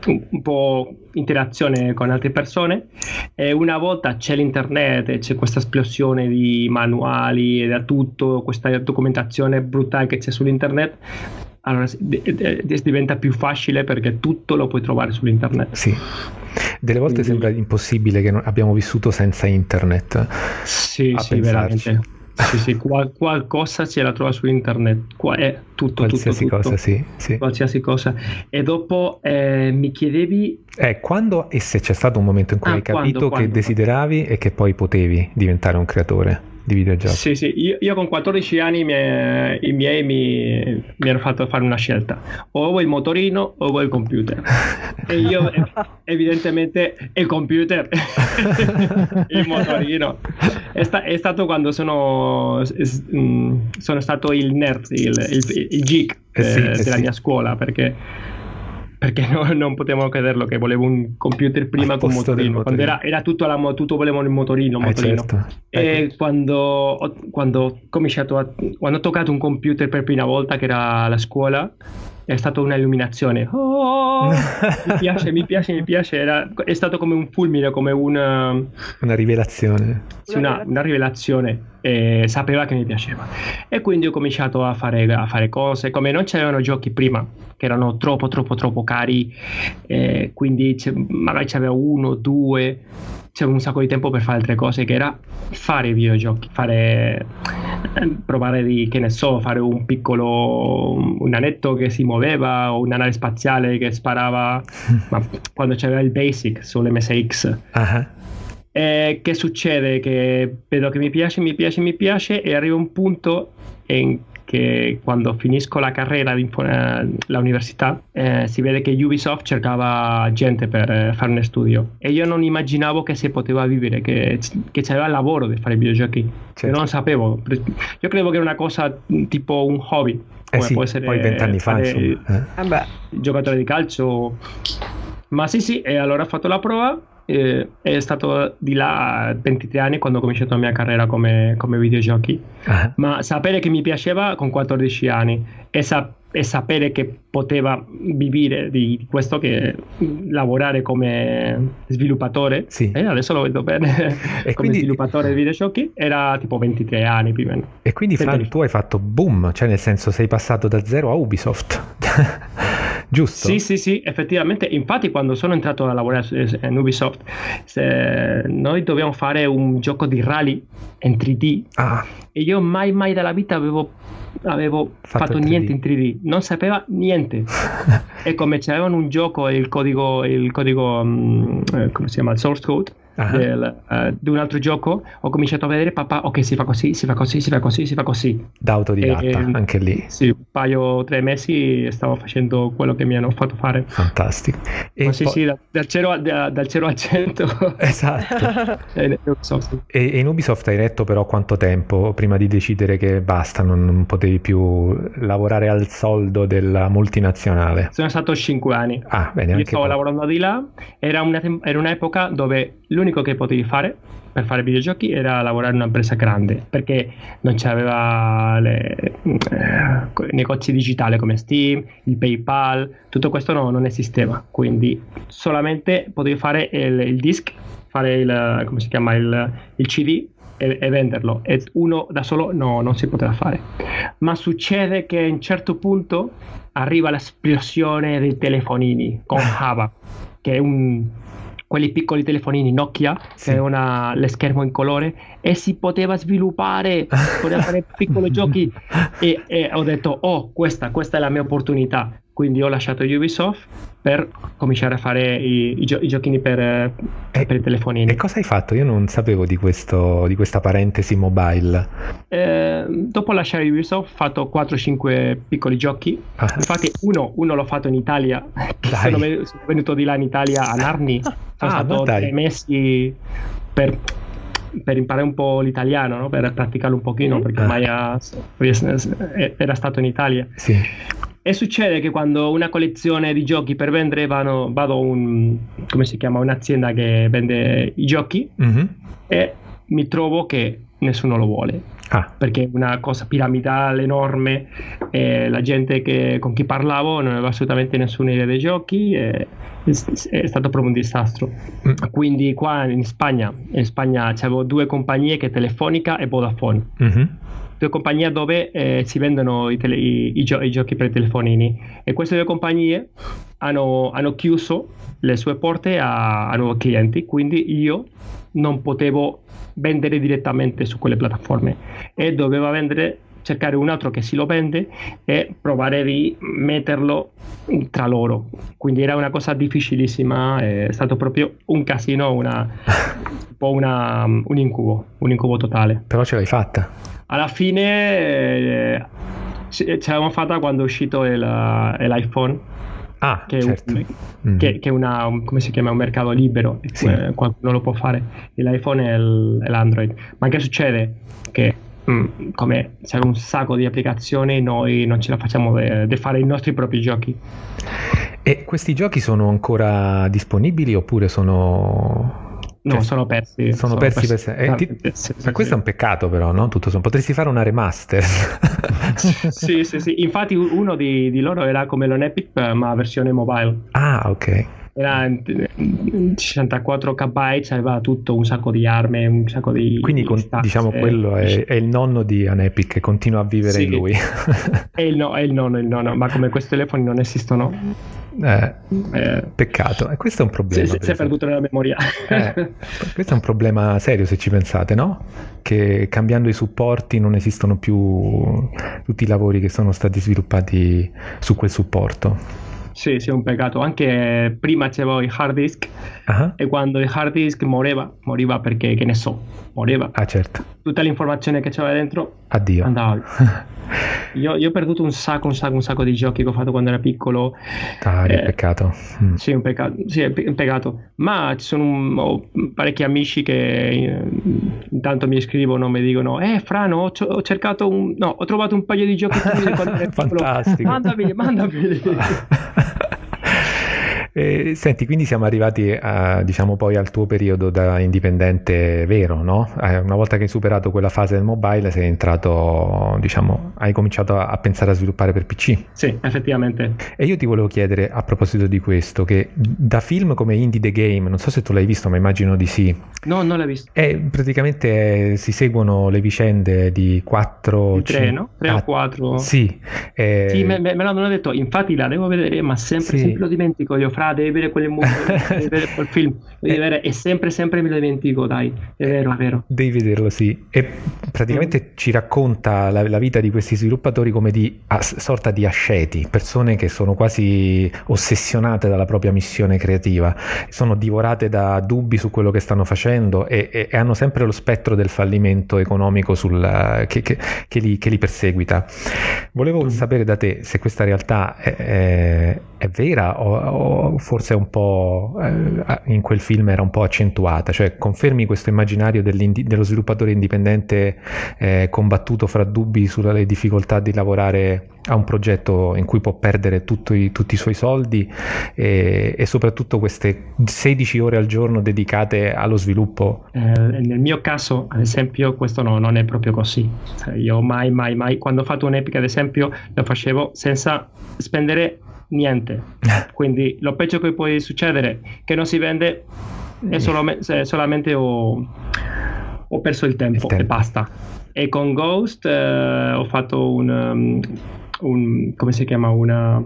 un po' interazione con altre persone e una volta c'è l'internet e c'è questa esplosione di manuali e da tutto, questa documentazione brutale che c'è sull'internet, allora diventa più facile perché tutto lo puoi trovare sull'internet. Sì. Delle volte Quindi... sembra impossibile che abbiamo vissuto senza internet. Sì, sì, pensarci. veramente. Sì, sì, qual- qualcosa ce la trova su internet, Qua è tutto, qualsiasi tutto, cosa, tutto. Sì, sì. Qualsiasi cosa. E dopo eh, mi chiedevi... Eh, quando e se c'è stato un momento in cui ah, hai capito quando, che quando, desideravi e che poi potevi diventare un creatore? Di videogiochi. Sì, sì, io, io con 14 anni miei, i miei mi, mi, hanno fatto fare una scelta, o vuoi il motorino o vuoi il computer. e io evidentemente il computer, il motorino. È, sta, è, stato quando sono, mm, sono stato il nerd, il, il, il geek eh sì, eh, della sì. mia scuola, perché perché no, non potevamo crederlo che volevo un computer prima con motorino, motorino. Quando era, era tutto, la, tutto volevano il motorino, eh, motorino. certo. e ecco. quando, quando, ho cominciato a, quando ho toccato un computer per prima volta che era alla scuola è stata un'illuminazione. Oh, mi piace, mi piace, mi piace. Era, è stato come un fulmine come una una rivelazione. sì, una, una rivelazione. E sapeva che mi piaceva. E quindi ho cominciato a fare, a fare cose. Come non c'erano giochi prima che erano troppo troppo troppo cari eh, quindi magari c'aveva uno due. C'era un sacco di tempo per fare altre cose che era fare videogiochi fare eh, provare di che ne so fare un piccolo un anetto che si muoveva o una nave spaziale che sparava ma quando c'era il basic sull'MSX uh-huh eh, che succede? Che vedo che mi piace, mi piace, mi piace e arriva un punto in che quando finisco la carriera, l'università, eh, si vede che Ubisoft cercava gente per eh, fare un studio e io non immaginavo che si poteva vivere, che, che c'era il lavoro di fare videogiochi. Certo. Non sapevo. Io credevo che era una cosa tipo un hobby. Eh come eh sì, può essere poi vent'anni fa, insomma. Eh. eh giocatore di calcio. Ma sì, sì, e allora ho fatto la prova eh, è stato di là 23 anni quando ho cominciato la mia carriera come, come videogiochi, uh-huh. ma sapere che mi piaceva con 14 anni e, sa- e sapere che poteva vivere di questo, che lavorare come sviluppatore, sì. e adesso lo vedo bene, e come quindi... sviluppatore di videogiochi, era tipo 23 anni più o meno. E quindi Fran, tu hai fatto boom, cioè nel senso sei passato da zero a Ubisoft. giusto? Sì, sì, sì, effettivamente. Infatti, quando sono entrato a lavorare in Ubisoft, noi dovevamo fare un gioco di rally in 3D. Ah. E io mai, mai della vita avevo, avevo fatto, fatto niente in 3D, non sapeva niente. e come c'avevano un gioco, il codico, il codico um, come si chiama, il source code uh-huh. del, uh, di un altro gioco, ho cominciato a vedere papà, ok, si fa così, si fa così, si fa così, si fa così. Da autodidatta, e, anche lì. Sì, un paio, tre mesi stavo facendo quello che mi hanno fatto fare. Fantastico. E Ma sì, po- sì, da, dal, 0 da, dal 0 al 100. Esatto. e, e in Ubisoft hai detto però quanto tempo prima di decidere che basta, non, non potevi più lavorare al soldo della multinazionale? Sono stato 5 anni. Ah, bene. Io stavo lavorando di là, era, una, era un'epoca dove l'unico l'unico che potevi fare per fare videogiochi era lavorare in un'impresa grande perché non c'aveva le, eh, negozi digitali come Steam, il PayPal, tutto questo no, non esisteva. Quindi solamente potevi fare il, il disc, fare il, come si chiama, il, il CD e, e, venderlo. E uno da solo no, non si poteva fare. Ma succede che a un certo punto arriva l'esplosione dei telefonini con Java, che è un quelli piccoli telefonini Nokia, sì. che avevano lo schermo in colore, e si poteva sviluppare, poteva fare piccoli giochi. E, e, ho detto, oh, questa, questa è la mia opportunità. Quindi ho lasciato Ubisoft per cominciare a fare i, i, gio- i giochini per, e, per, i telefonini. E cosa hai fatto? Io non sapevo di, questo, di questa parentesi mobile. Eh, dopo lasciare Ubisoft ho fatto 4-5 piccoli giochi. Ah. Infatti uno, uno, l'ho fatto in Italia. Sono, sono, venuto di là in Italia a Narni. Sono ah, stato tre mesi per per imparare un po' l'italiano, no? per praticarlo un pochino, perché ormai ha, era stato in Italia. Sì. E succede che quando una collezione di giochi per vendere vado, vado un, come si chiama, un'azienda che vende i giochi mm-hmm. e mi trovo che nessuno lo vuole. Ah. Perché è una cosa piramidale enorme, la gente che, con chi parlavo non aveva assolutamente nessuna idea dei giochi, è, è stato proprio un disastro. Mm. Quindi qua in Spagna, in Spagna avevo due compagnie che Telefonica e Vodafone. Mm-hmm due compagnie dove eh, si vendono i, tele, i, i, gio- i, giochi per i telefonini e queste due compagnie hanno, hanno chiuso le sue porte a, a, nuovi clienti, quindi io non potevo vendere direttamente su quelle piattaforme e dovevo vendere cercare un altro che si lo vende e provare di metterlo tra loro. Quindi era una cosa difficilissima, è stato proprio un casino, una, un po' una, un incubo, un incubo totale. Però ce l'hai fatta alla fine eh, ce l'abbiamo fatta quando è uscito il, eh, l'iPhone. Ah, che, certo. un, mm. che, che una, un, come si chiama, un mercato libero, sì. eh, qualcuno lo può fare, l'iPhone e, il, e l'Android. Ma che succede? Che mm, come c'è un sacco di applicazioni, noi non ce la facciamo di fare i nostri propri giochi. E questi giochi sono ancora disponibili oppure sono No, cioè, sono persi. Sono, sono persi, persi. per... Eh, ti... persi sì, questo sì. è un peccato però, no? Tutto sommato. Potresti fare una remaster. sì, sì, sì. Infatti uno di, di loro era come l'On Epic, ma versione mobile. Ah, ok era 64 KB, aveva tutto un sacco di armi, un sacco di. Quindi con, diciamo quello è, è, il nonno di Anepic che continua a vivere sì, in lui. è, il no, è il nonno, il nonno, ma come questi telefoni non esistono. Eh, eh, peccato, e questo è un problema. Si, si è perduto nella memoria. Eh, questo è un problema serio se ci pensate, no? Che cambiando i supporti non esistono più tutti i lavori che sono stati sviluppati su quel supporto. Sì, sì, è un peccato. Anche prima c'avevo il hard disk uh-huh. e quando il hard disk moriva, moriva perché, che ne so, moriva. Ah, certo. Tutta l'informazione che c'era dentro Addio. andava. io, io, ho perduto un sacco, un sacco, un sacco di giochi che ho fatto quando ero piccolo. Ah, eh, peccato. Mm. Sì, un peccato. Sì, è un peccato. Ma ci sono un, ho parecchi amici che eh, intanto mi scrivono, mi dicono, eh, Frano, ho, ho, cercato un... No, ho trovato un paio di giochi. Fantastico. Mandameli, mandameli. Eh, senti, quindi siamo arrivati a, diciamo poi al tuo periodo da indipendente vero, no? Eh, una volta che hai superato quella fase del mobile sei entrato, diciamo, hai cominciato a, a, pensare a sviluppare per PC. Sì, effettivamente. E io ti volevo chiedere a proposito di questo, che da film come Indie the Game, non so se tu l'hai visto, ma immagino di sì. No, non l'hai visto. E praticamente eh, si seguono le vicende di quattro... Di tre, c- no? Tre ah, o quattro. Sì. Eh... Sì, me, me, l'hanno detto, infatti la devo vedere, ma sempre, sì. sempre lo dimentico io fra, devi vedere quelle movie, devi vedere quel film, devi eh. vedere, e sempre, sempre me lo dimentico, dai, è vero, è vero. Devi vederlo, sì. E praticamente mm. ci racconta la, la, vita di questi sviluppatori come di a, sorta di asceti, persone che sono quasi ossessionate dalla propria missione creativa, sono divorate da dubbi su quello che stanno facendo e, e, e hanno sempre lo spettro del fallimento economico sul, che, che, che, li, che, li, perseguita. Volevo mm. sapere da te se questa realtà è, è, è vera o, o forse un po' eh, in quel film era un po' accentuata, cioè confermi questo immaginario dello sviluppatore indipendente eh, combattuto fra dubbi sulle difficoltà di lavorare a un progetto in cui può perdere i, tutti i suoi soldi e, e, soprattutto queste 16 ore al giorno dedicate allo sviluppo? Eh, nel mio caso, ad esempio, questo no, non è proprio così. Io mai, mai, mai, quando ho fatto un'epica, ad esempio, lo facevo senza spendere niente. Quindi lo peggio che può succedere che non si vende è, solo, è solamente ho, ho, perso il tempo, il tempo, e basta. E con Ghost eh, ho fatto un, um, un, come si chiama una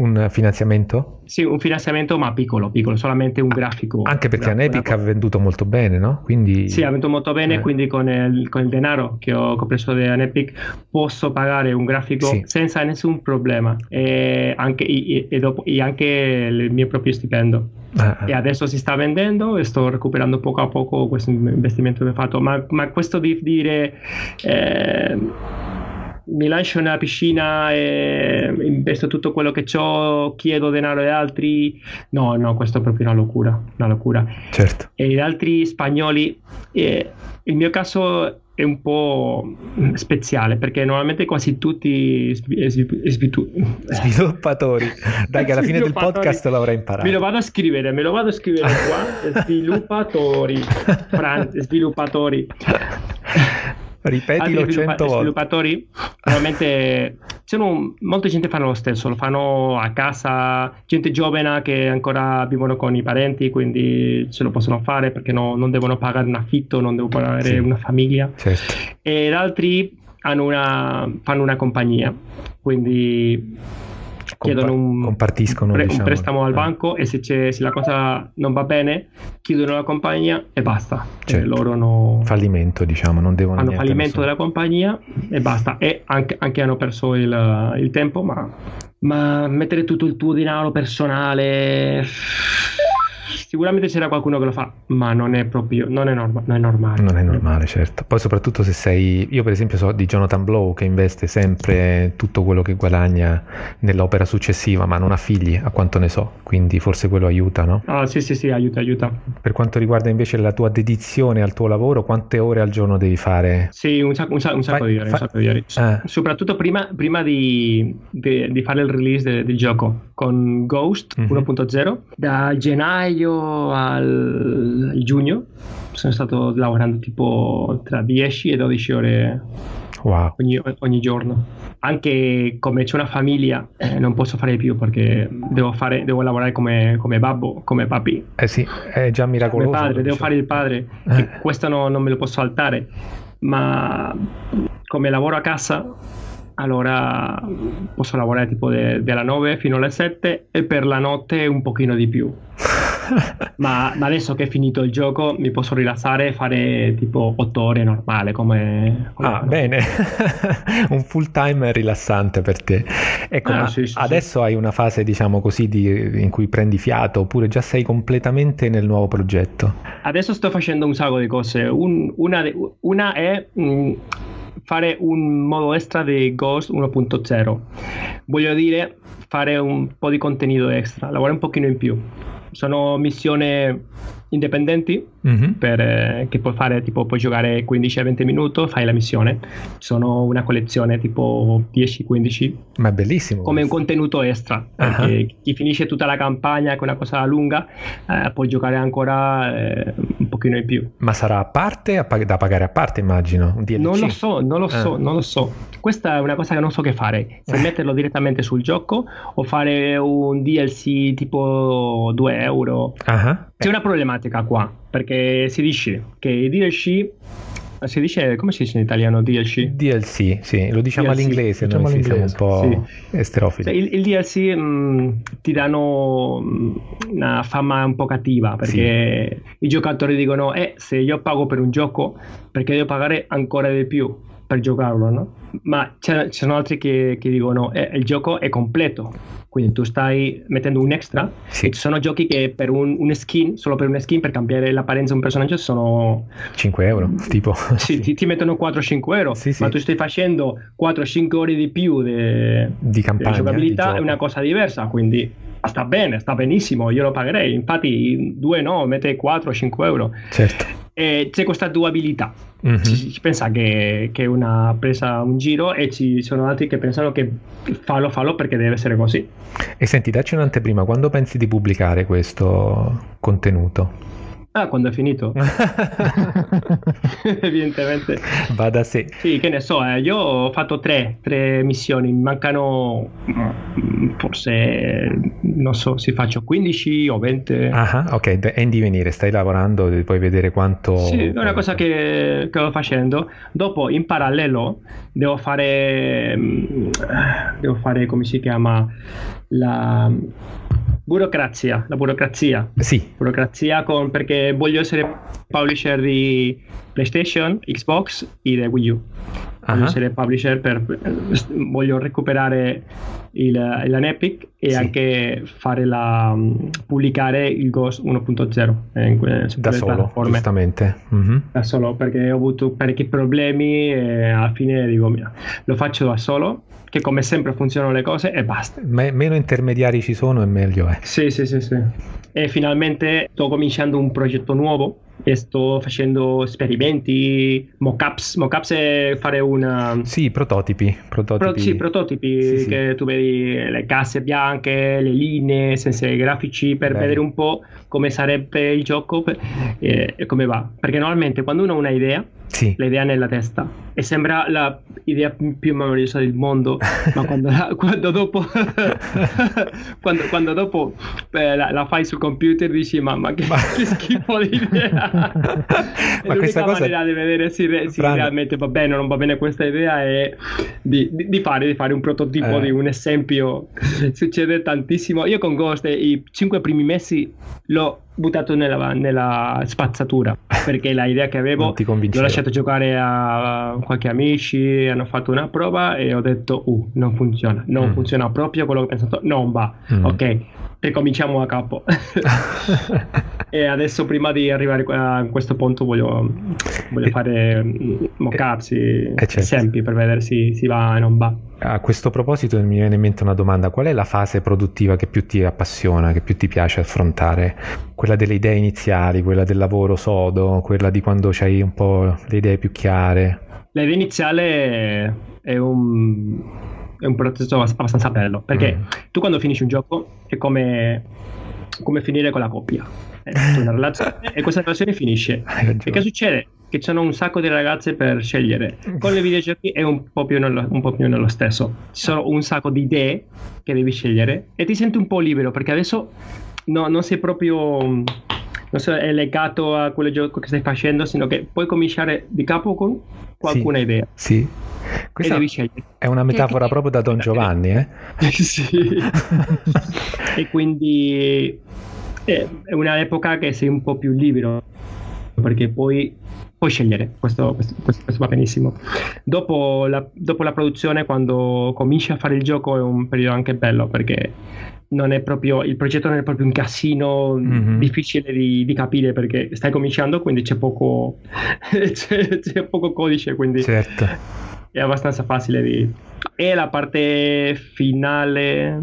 un finanziamento? Sì, un finanziamento ma piccolo, piccolo, solamente un grafico. Anche perché Anepic ha venduto molto bene, no? Quindi... Sì, ha venduto molto bene, eh. quindi con il, con il, denaro che ho, che ho preso da Anepic posso pagare un grafico sì. senza nessun problema e anche, e, e, dopo, e anche il mio proprio stipendio. Ah, ah. E adesso si sta vendendo e sto recuperando poco a poco questo investimento che ho fatto. Ma, ma questo di dire... Eh, mi lascio nella piscina e investo tutto quello che ho, chiedo denaro agli altri. No, no, questo è proprio una locura. Una locura. Certo. E gli altri spagnoli, eh, il mio caso è un po' speciale perché normalmente quasi tutti svitu- sviluppatori dai che alla fine del podcast l'avrai imparato me lo vado a scrivere me lo vado a scrivere qua sviluppatori Fran- sviluppatori Ripetilo Altri sviluppa- volte. sviluppatori normalmente sono, molta gente fanno lo stesso, lo fanno a casa, gente giovane che ancora vivono con i parenti, quindi ce lo possono fare perché no, non devono pagare un affitto, non devono pagare sì. una famiglia. Certo. Ed altri una, fanno una compagnia, quindi chiedono un, compartiscono, pre- diciamo. un prestamo al eh. banco e se, se, la cosa non va bene chiudono la compagnia e basta. Certo. E loro no... Fallimento, diciamo, non devono... Hanno fallimento della compagnia e basta. E anche, anche hanno perso il, il tempo, ma, ma mettere tutto il tuo denaro personale sicuramente c'era qualcuno che lo fa, ma non è proprio, non è, norma, non è normale. Non è normale, certo. Poi soprattutto se sei, io per esempio so di Jonathan Blow che investe sempre tutto quello che guadagna nell'opera successiva, ma non ha figli, a quanto ne so, quindi forse quello aiuta, no? Ah sì sì sì, aiuta, aiuta. Per quanto riguarda invece la tua dedizione al tuo lavoro, quante ore al giorno devi fare? Sì, un sacco, un sacco, un sacco fai, di ore, fai... un sacco di ore. Ah. Soprattutto prima, prima di, di, di, fare il release de, del gioco con Ghost mm-hmm. 1.0, da gennaio al, al giugno sono stato lavorando tipo tra 10 e 12 ore wow. ogni, ogni, giorno. Anche come c'è una famiglia, eh, non posso fare più perché devo, fare, devo lavorare come, come, babbo, come papi. Eh sì, è già miracoloso. Come padre, devo fare il padre. Eh. Questo no, non me lo posso saltare. Ma come lavoro a casa, allora posso lavorare tipo de, dalla 9 fino alle 7 e per la notte un pochino di più. ma, ma, adesso che è finito il gioco mi posso rilassare e fare tipo 8 ore normale come, come ah bene. Un full time rilassante per te. Ecco ah, sì, sì, adesso sì. hai una fase diciamo così di, in cui prendi fiato oppure già sei completamente nel nuovo progetto? Adesso sto facendo un sacco di cose. Un, una, una, è mh, mm, fare un modo extra di Ghost 1.0 voglio dire fare un po' di contenuto extra lavorare un pochino in più. Sono missioni indipendenti mm-hmm. per, eh, che puoi fare tipo puoi giocare 15-20 minuti fai la missione sono una collezione tipo 10-15 ma è bellissimo come questo. un contenuto extra uh-huh. chi finisce tutta la campagna con una cosa lunga eh, può giocare ancora eh, un pochino in più ma sarà a parte da pagare a parte immagino non lo so non lo so ah. non lo so questa è una cosa che non so che fare se metterlo direttamente sul gioco o fare un DLC tipo 2 euro uh-huh. c'è una problematica qua perché si dice che i DLC si dice come si dice in italiano DLC? DLC, sì, lo diciamo DLC. all'inglese, diciamo noi all'inglese. siamo un po' sì. esterofili. Cioè, il, il, DLC mh, mm, ti danno mm, una fama un po' cattiva perché sì. i giocatori dicono eh se io pago per un gioco perché devo pagare ancora di più per giocarlo, no? Ma ci sono altri che, che dicono eh, il gioco è completo quindi tu stai mettendo un extra sì. ci sono giochi che per un, un, skin, solo per un skin, per cambiare l'apparenza di un personaggio sono 5 euro, tipo. Sì, ti, ti, mettono 4-5 euro, sì, sì. ma tu stai facendo 4-5 ore di più de, di campagna, di giocabilità, di è una cosa diversa, quindi sta bene, sta benissimo, io lo pagherei, infatti 2 no, mette 4-5 euro. Certo e c'è questa duabilità. Mm-hmm. Si, si, pensa che, che, è una presa un giro e ci sono altri che pensano che fallo, fallo perché deve essere così. E senti, dacci un'anteprima, quando pensi di pubblicare questo contenuto? Ah, quando è finito? Evidentemente. Va da sé. Sì, che ne so, eh, io ho fatto tre, tre missioni, mancano mm, forse, non so, se faccio 15 o 20. Ah, ok, è in divenire, stai lavorando, puoi vedere quanto... Sì, è una cosa che, che sto facendo. Dopo, in parallelo, devo fare, mm, devo fare, come si chiama, la burocrazia, la burocrazia. Sì. Burocrazia con, perché voglio essere publisher di PlayStation, Xbox e di Wii U. Voglio uh-huh. essere publisher per, voglio recuperare il, il Epic e sì. anche fare la, pubblicare il Ghost 1.0 in, su da solo, giustamente. Mm-hmm. Da solo, perché ho avuto parecchi problemi e alla fine dico, mia, lo faccio da solo che come sempre funzionano le cose e basta. Me- meno intermediari ci sono e meglio è. Sì, sì, sì, sì. E finalmente sto cominciando un progetto nuovo e sto facendo esperimenti, mockups. Mockups è fare una... Sì, prototipi. prototipi. Pro, sì, prototipi sì, che sì. tu vedi le casse bianche, le linee, senza i grafici per Bello. vedere un po' come sarebbe il gioco e, e come va. Perché normalmente quando uno ha un'idea sì. l'idea nella testa e sembra l'idea più memoriosa del mondo, ma quando, quando dopo, quando, quando dopo eh, la, la, fai sul computer dici mamma che, ma... che schifo di idea. ma questa cosa... maniera di vedere se, se realmente va bene o non va bene questa idea è di, di, di, fare, di fare, un prototipo eh. di un esempio. Succede tantissimo. Io con Ghost i cinque primi mesi l'ho buttato nella, nella spazzatura perché la idea che avevo l'ho lasciato giocare a, qualche amici hanno fatto una prova e ho detto uh non funziona non mm. funziona proprio quello che ho pensato non va mm. ok ricominciamo a capo e adesso prima di arrivare a questo punto voglio, voglio e, fare mm, mock-ups certo. esempi per vedere se si va e non va a questo proposito mi viene in mente una domanda qual è la fase produttiva che più ti appassiona che più ti piace affrontare quella delle idee iniziali quella del lavoro sodo quella di quando hai un po' le idee più chiare. L'idea iniziale è un è un processo abbastanza bello perché mm. tu quando finisci un gioco è come, come finire con la coppia. È una relazione e questa relazione finisce. E che succede? che ci sono un sacco di ragazze per scegliere. Con le videogiochi è un po' più nello, un po più nello stesso. Ci sono un sacco di idee che devi scegliere e ti senti un po' libero perché adesso no, non sei proprio non so, è legato a quel gioco che stai facendo, sino che puoi cominciare di capo con qualcuna sì, idea. Sì. Questa è una metafora proprio da Don Giovanni, eh? sì. e quindi è un'epoca che sei un po' più libero, perché poi puoi scegliere, questo, questo, questo, va benissimo. Dopo la, dopo la, produzione, quando cominci a fare il gioco, è un periodo anche bello perché non è proprio, il progetto non è proprio un casino mm-hmm. difficile di, di, capire perché stai cominciando, quindi c'è poco, c'è, c'è poco codice, quindi certo. è abbastanza facile di... E la parte finale,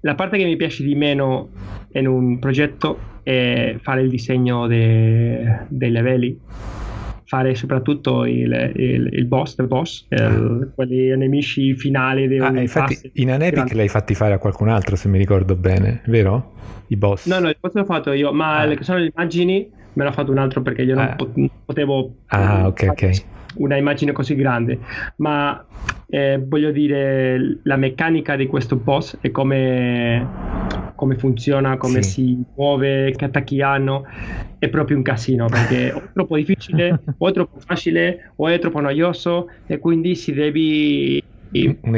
la parte che mi piace di meno in un progetto è fare il disegno de, dei livelli fare soprattutto il, il, il boss del boss, il, quelli nemici finali. Dei, ah, infatti, in Anepic l'hai fatti fare a qualcun altro, se mi ricordo bene, vero? I boss. No, no, il boss l'ho fatto io, ma ah. le sono le immagini me l'ha fatto un altro perché io non, ah. potevo. Ah, ok, ok una immagine così grande, ma eh, voglio dire la meccanica di questo boss e come, come funziona, come sì. si muove, che attacchi hanno, è proprio un casino perché o è troppo difficile, o è troppo facile, o è troppo noioso e quindi si devi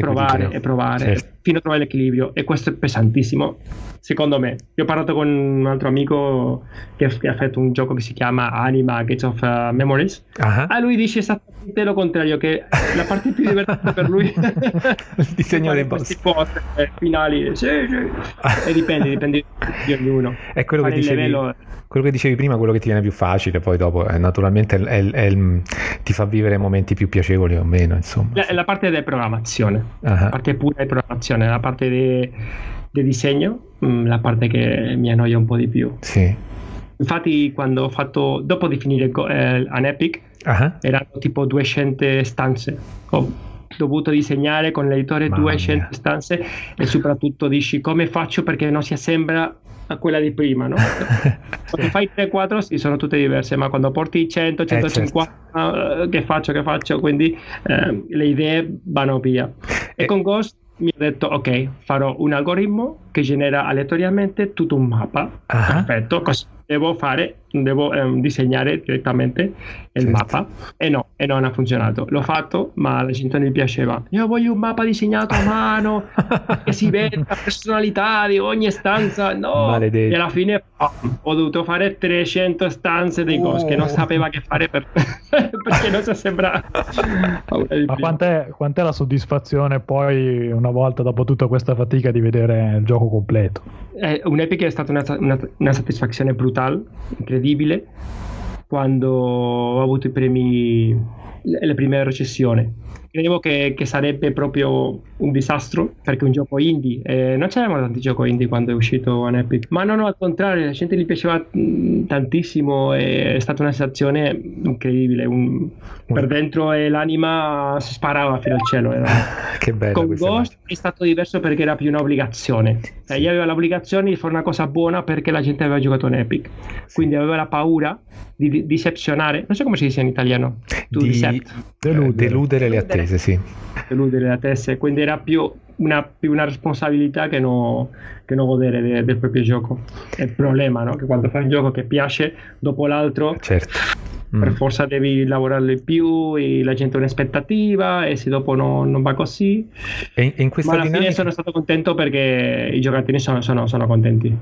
provare e provare certo. fino a trovare l'equilibrio e questo è pesantissimo secondo me. Io ho parlato con un altro amico che, ha fatto un gioco che si chiama Anima Gates of uh, Memories. Uh-huh. a lui dice esattamente lo contrario che la parte più divertente per lui il disegno dei boss. Post eh, finali sì, sì. e dipende dipende di ognuno. È quello che dicevi livello... quello che dicevi prima quello che ti viene più facile poi dopo eh, naturalmente è, è, è, ti fa vivere momenti più piacevoli o meno insomma. La, la parte del programmazione. Uh-huh. la parte pura di programmazione la parte di di disegno, mm, la parte che mi annoia un po' di più. Sì. Infatti, quando ho fatto, dopo di finire eh, an Epic, uh-huh. erano tipo 200 stanze. Ho dovuto disegnare con l'editore Mamma 200 mia. stanze e soprattutto dici come faccio perché non si assembra a quella di prima, no? quando fai 3-4 sì, sono tutte diverse, ma quando porti 100, 150, eh, certo. uh, che faccio, che faccio? Quindi uh, le idee vanno via. E, e con Ghost mi ha detto ok farò un algoritmo che genera aleatoriamente tutto un mappa uh-huh. perfetto cosa devo fare devo ehm, disegnare direttamente il certo. mappa e no, e non ha funzionato. L'ho fatto, ma alla gente non gli piaceva. Io voglio un mappa disegnato a mano che si vede la personalità di ogni stanza. No, Maledetti. e alla fine oh, ho dovuto fare 300 stanze dei oh. che non sapeva che fare per... perché non si sembra. ma quant'è, quant'è la soddisfazione poi una volta dopo tutta questa fatica di vedere il gioco completo? Eh, un Epic è stata una, una, una soddisfazione brutale, incredibile, quando ho avuto i primi, le prime recessioni credevo che, che, sarebbe proprio un disastro perché un gioco indie eh, non c'erano tanti giochi indie quando è uscito on Epic ma no no al contrario la gente gli piaceva tantissimo è stata una sensazione incredibile un, per dentro e l'anima si sparava fino al cielo era. che bello con Ghost è stato diverso perché era più un'obbligazione. Cioè, sì. io avevo l'obbligazione di fare una cosa buona perché la gente aveva giocato on Epic. Quindi avevo la paura di, di decepzionare non so come si dice in italiano. Tu di deludere, deludere le attese attese, sì. Deludere le attese, quindi era più una, più una responsabilità che, no, che non godere de, del proprio gioco. È il problema, no? Che quando fai un gioco che piace, dopo l'altro... Certo. Mm. Per forza devi lavorare di più e la gente ha un'aspettativa e se dopo no, non va così. E in questa Ma alla dinamica... fine sono stato contento perché i giocatori sono, sono, sono contenti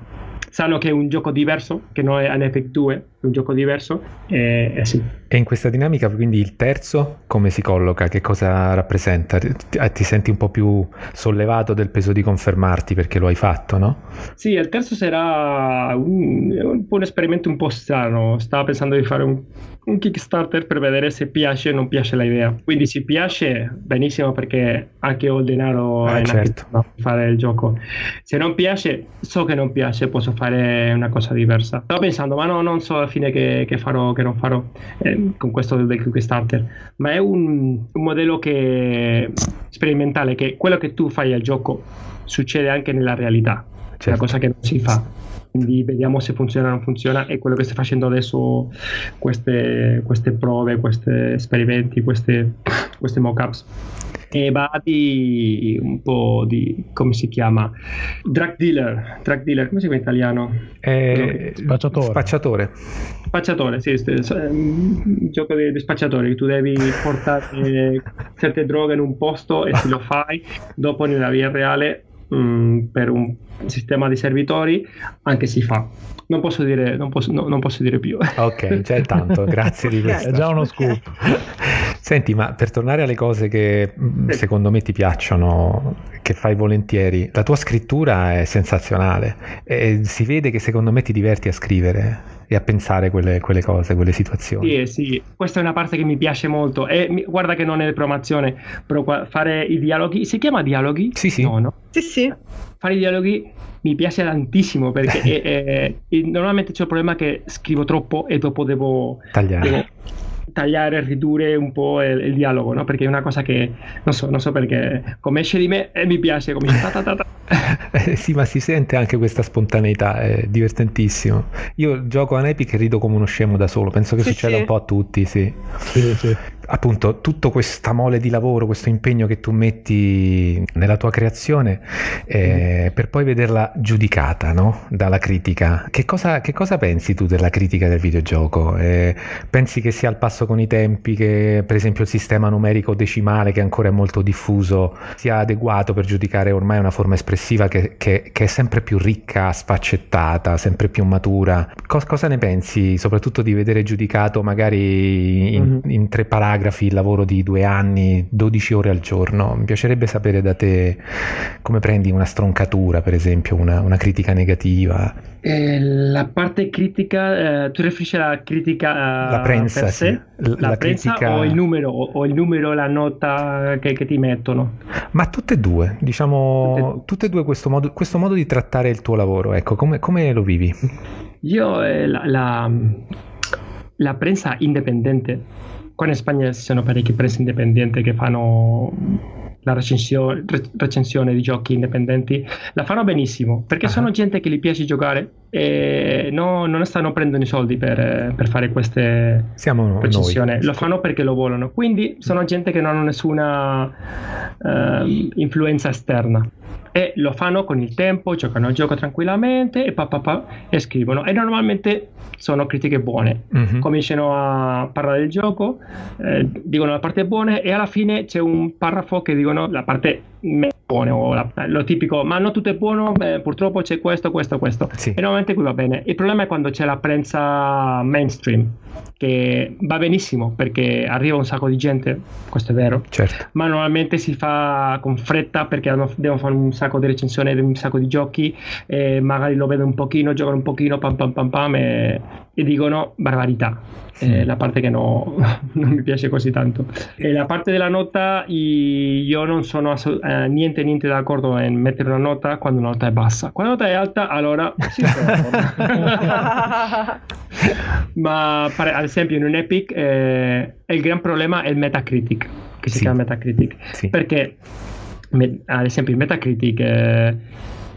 sanno che è un gioco diverso, che non è un Epic 2, è un gioco diverso, e, e sì. E in questa dinamica, quindi il terzo come si colloca? Che cosa rappresenta? Ti, eh, ti, senti un po' più sollevato del peso di confermarti perché lo hai fatto, no? Sì, il terzo sarà un, un, un esperimento un po' strano. Stavo pensando di fare un, un Kickstarter per vedere se piace o non piace l'idea. Quindi se piace, benissimo perché anche ho il denaro eh, certo. per fare il gioco. Se non piace, so che non piace, posso fare una cosa diversa. Stavo pensando, ma no, non so alla fine che, che farò, che non farò. Eh, con questo del Kickstarter, ma è un, un modello che, sperimentale che quello che tu fai al gioco succede anche nella realtà, certo. è una cosa che non si fa. Quindi vediamo se funziona o non funziona e quello che stai facendo adesso, queste, queste prove, questi esperimenti, queste, queste mock-ups e va di un po' di come si chiama? Drug dealer drug dealer come si chiama in italiano? Eh, spacciatore. spacciatore. Spacciatore sì un gioco di, di spacciatore che tu devi portare certe droghe in un posto e se lo fai dopo nella via reale mh, mm, per un sistema di servitori anche si fa non posso dire, non posso, no, non posso dire più ok c'è tanto grazie di questo è già uno scoop Senti, ma per tornare alle cose che secondo me ti piacciono, che fai volentieri, la tua scrittura è sensazionale e si vede che secondo me ti diverti a scrivere e a pensare quelle, quelle cose, quelle situazioni. Sì, sì, questa è una parte che mi piace molto e guarda che non è promozione, però fare i dialoghi, si chiama dialoghi? Sì, sì. No, no? Sì, sì. Fare i dialoghi mi piace tantissimo perché è, è, normalmente c'è il problema che scrivo troppo e dopo devo tagliare. Devo, tagliare ridurre un po' il, il, dialogo, no? Perché è una cosa che non so, non so perché come esce di me e mi piace, come ta ta ta ta. eh, sì, ma si sente anche questa spontaneità, è divertentissimo. Io gioco a Epic e rido come uno scemo da solo, penso che sì, succeda sì. un po' a tutti, sì. sì, sì appunto tutto questa mole di lavoro, questo impegno che tu metti nella tua creazione eh, per poi vederla giudicata no? dalla critica. Che cosa, che cosa, pensi tu della critica del videogioco? Eh, pensi che sia al passo con i tempi, che per esempio il sistema numerico decimale che ancora è molto diffuso sia adeguato per giudicare ormai una forma espressiva che, che, che è sempre più ricca, sfaccettata, sempre più matura? Cos- cosa ne pensi soprattutto di vedere giudicato magari in, mm-hmm. in tre paragrafi? Paragrafi, il lavoro di due anni, 12 ore al giorno. Mi piacerebbe sapere da te come prendi una stroncatura, per esempio, una, una critica negativa. Eh, la parte critica, eh, tu riferisci alla critica eh, la prensa? Sì. La, la prensa critica... o il numero, o il numero, la nota che, che ti mettono? Ma tutte e due, diciamo, tutte e due questo modo, questo modo di trattare il tuo lavoro, ecco, come, come lo vivi? Io eh, la, la, la prensa indipendente qua in Spagna ci sono parecchi presse indipendenti che fanno la recensione, recensione, di giochi indipendenti, la fanno benissimo perché uh-huh. sono gente che gli piace giocare e no, non stanno prendendo i soldi per, per fare queste Siamo recensioni, noi. lo fanno perché lo vogliono. Quindi sono gente che non hanno nessuna uh, influenza esterna e lo fanno con il tempo, giocano il gioco tranquillamente e, pa, pa, pa, e scrivono. E normalmente sono critiche buone. Mm-hmm. Cominciano a parlare del gioco, eh, dicono la parte buona e alla fine c'è un paragrafo che dicono la parte buone o la, lo tipico ma non tutto è buono beh, purtroppo c'è questo questo questo sì. e normalmente qui va bene il problema è quando c'è la prensa mainstream che va benissimo perché arriva un sacco di gente questo è vero certo. ma normalmente si fa con fretta perché devono fare un sacco di recensioni un sacco di giochi e magari lo vedono un pochino giocano un pochino pam pam pam pam e, e dicono barbarità è la parte che no, non mi piace così tanto. E la parte della nota, io non sono assolut- eh, niente, niente d'accordo in mettere una nota quando la nota è bassa. Quando la nota è alta, allora sì, Ma ad esempio in un Epic eh, il gran problema è il Metacritic, che si sì. chiama Metacritic. Sì. Perché me, ad esempio in Metacritic... Eh,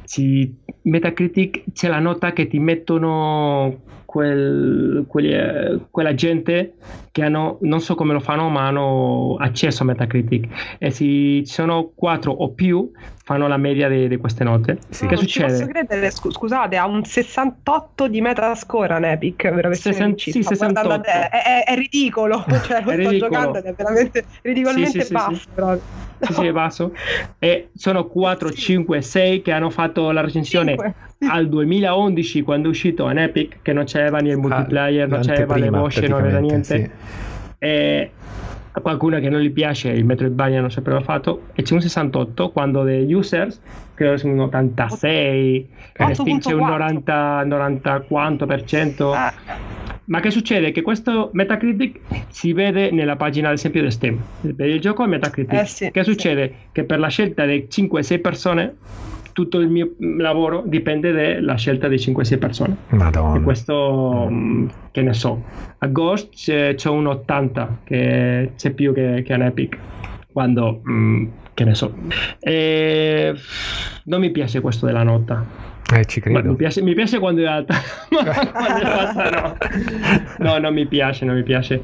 si, Metacritic c'è la nota che ti mettono quel, quelli, eh, quella gente che hanno, non so come lo fanno, ma hanno accesso a Metacritic e se ci sono quattro o più fanno la media di queste note. Sì. Che non succede? posso credere, scusate, ha un 68 di Metascore an Epic, veramente. Sì, 68. È, è, è, ridicolo, cioè lo è sto ridicolo. giocando ed è veramente ridicolmente sì, basso. Sì, sì, sì, è basso. E sono 4, 5, 6 che hanno fatto la recensione 5. Al 2011 quando è uscito an Epic, che non c'era né il ah, multiplayer, ah, non c'era le voci, non aveva niente. Sì. E a qualcuno che non gli piace il Metroidvania non sapeva fatto e c'è un 68 quando degli users credo sia un 86 e Steam c'è un 90 90 quanto per cento ah. Ma che succede? Che questo Metacritic si vede nella pagina, ad esempio, di Steam. Per il gioco è Metacritic. Eh sì, che succede? Sì. Che per la scelta di 5-6 persone tutto il mio lavoro dipende dalla scelta di 5-6 persone. Madonna. E questo, mm, che ne so, a Ghost c'è, c'è un 80 che c'è più che, che an Epic. Quando, mm, che ne so. E non mi piace questo della nota. Eh, ci credo. Mi piace, mi piace, quando è alta, quando è bassa no. No, non mi piace, non mi piace.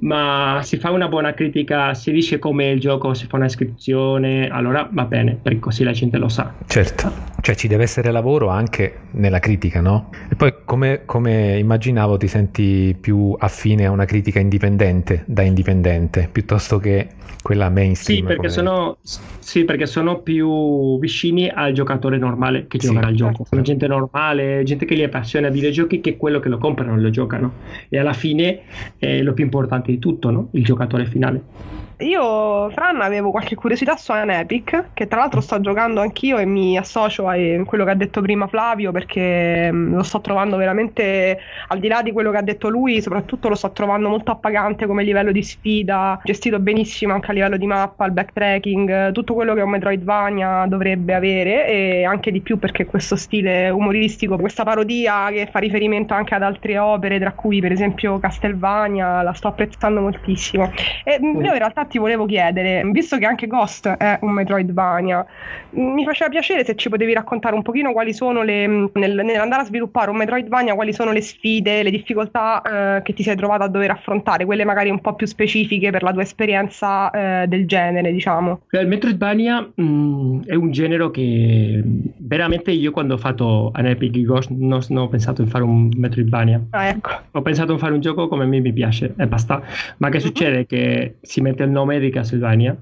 Ma si fa una buona critica, si dice come il gioco, si fa una iscrizione, allora va bene, perché così la gente lo sa. Certo, cioè ci deve essere lavoro anche nella critica, no? E poi come, come immaginavo ti senti più affine a una critica indipendente, da indipendente, piuttosto che quella mainstream. Sì, perché, sono, sì, perché sono più vicini al giocatore normale che sì. gioca al gioco. Sono gente normale, gente che gli appassiona i videogiochi che quello che lo comprano lo giocano. E alla fine è lo più importante di tutto, no? il giocatore finale. Io, Fran, avevo qualche curiosità su An Epic, che tra l'altro sto giocando anch'io e mi associo a quello che ha detto prima Flavio, perché mm, lo sto trovando veramente, al di là di quello che ha detto lui, soprattutto lo sto trovando molto appagante come livello di sfida, gestito benissimo anche a livello di mappa, il backtracking, tutto quello che un Metroidvania dovrebbe avere e anche di più perché questo stile umoristico, questa parodia che fa riferimento anche ad altre opere, tra cui per esempio Castlevania, la sto apprezzando moltissimo. E mm. io in realtà ti volevo chiedere, visto che anche Ghost è un Metroidvania, mi faceva piacere se ci potevi raccontare un pochino quali sono le, nel, nell'andare a sviluppare un Metroidvania, quali sono le sfide, le difficoltà eh, che ti sei trovato a dover affrontare, quelle magari un po' più specifiche per la tua esperienza eh, del genere, diciamo. Il Metroidvania mh, mm, è un genere che veramente io quando ho fatto an Epic Ghost non, non ho pensato di fare un Metroidvania. Ah, ecco. Ho pensato di fare un gioco come a me mi piace e basta. Ma che uh-huh. succede? Che si mette il nome di Castlevania.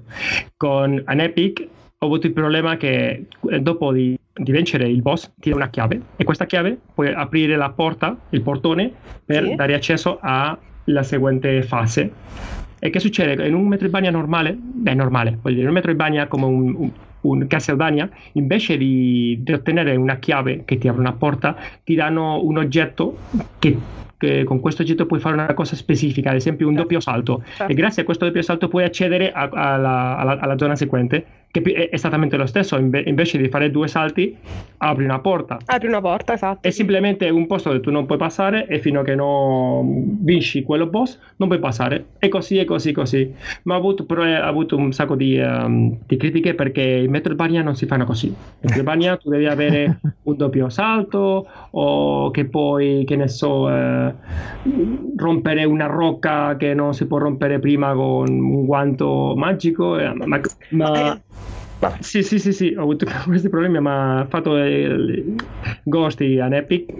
Con an Epic ho avuto il problema che eh, dopo di, di vincere il boss ti dà una chiave e questa chiave puoi aprire la porta, il portone, per sì. dare accesso alla seguente fase. E che succede? In un Metroidvania normale, beh normale, voglio dire, un Metroidvania come un, un un Castlevania, invece di, di, ottenere una chiave che ti apre una porta, ti danno un oggetto che che con questo oggetto puoi fare una cosa specifica, ad esempio un certo. doppio salto, certo. e grazie a questo doppio salto puoi accedere a, a, alla, alla, alla zona seguente che è esattamente lo stesso, invece di fare due salti, apri una porta. Apri una porta, esatto. È simplemente un posto dove tu non puoi passare e fino a che non vinci quello boss non puoi passare. E così, e così, così. Ma ha avuto, però, ha avuto un sacco di, um, di, critiche perché Metroidvania non si fanno così. In Metroidvania tu devi avere un doppio salto o che poi, che ne so, eh, rompere una rocca che non si può rompere prima con un guanto magico. Eh, ma, ma sì, sì, sì, sì, ho avuto questi problemi, ma ho fatto il Ghost an Epic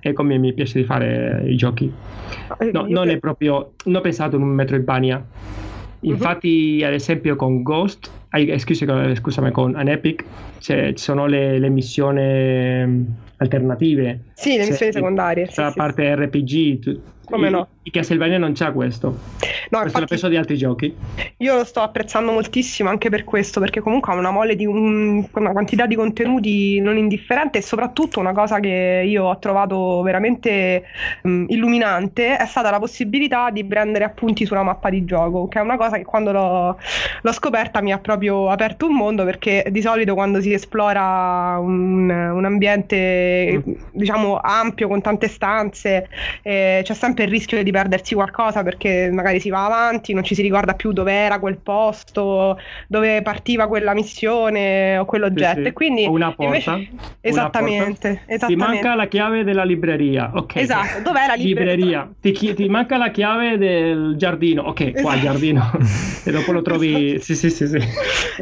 e come mi piace di fare i giochi. Eh, no, non è proprio, non ho pensato in un Metroidvania. Mhm. Infatti, ad esempio, con Ghost, scusami, con an Epic, ci sono le, le missioni alternative. Sì, le missioni secondarie. La sì, parte sì. RPG, come no? I Castlevania non c'ha questo. No, questo l'ho preso di altri giochi. Io lo sto apprezzando moltissimo anche per questo, perché comunque ha una mole di un, una quantità di contenuti non indifferente e soprattutto una cosa che io ho trovato veramente um, illuminante è stata la possibilità di prendere appunti sulla mappa di gioco, che è una cosa che quando l'ho, l'ho scoperta mi ha proprio aperto un mondo, perché di solito quando si esplora un, un ambiente mm. diciamo ampio con tante stanze eh, c'è sempre il rischio di perdersi qualcosa perché magari si va avanti, non ci si ricorda più dove era quel posto, dove partiva quella missione o quell'oggetto. Sì, sì. E quindi o una porta. Invece... Esattamente, una porta. esattamente. Ti manca la chiave della libreria. Ok. Esatto, dov'è la libreria? libreria. Ti, chi... ti, manca la chiave del giardino. Ok, esatto. qua giardino. e dopo lo trovi. Esatto. Sì, sì, sì. sì.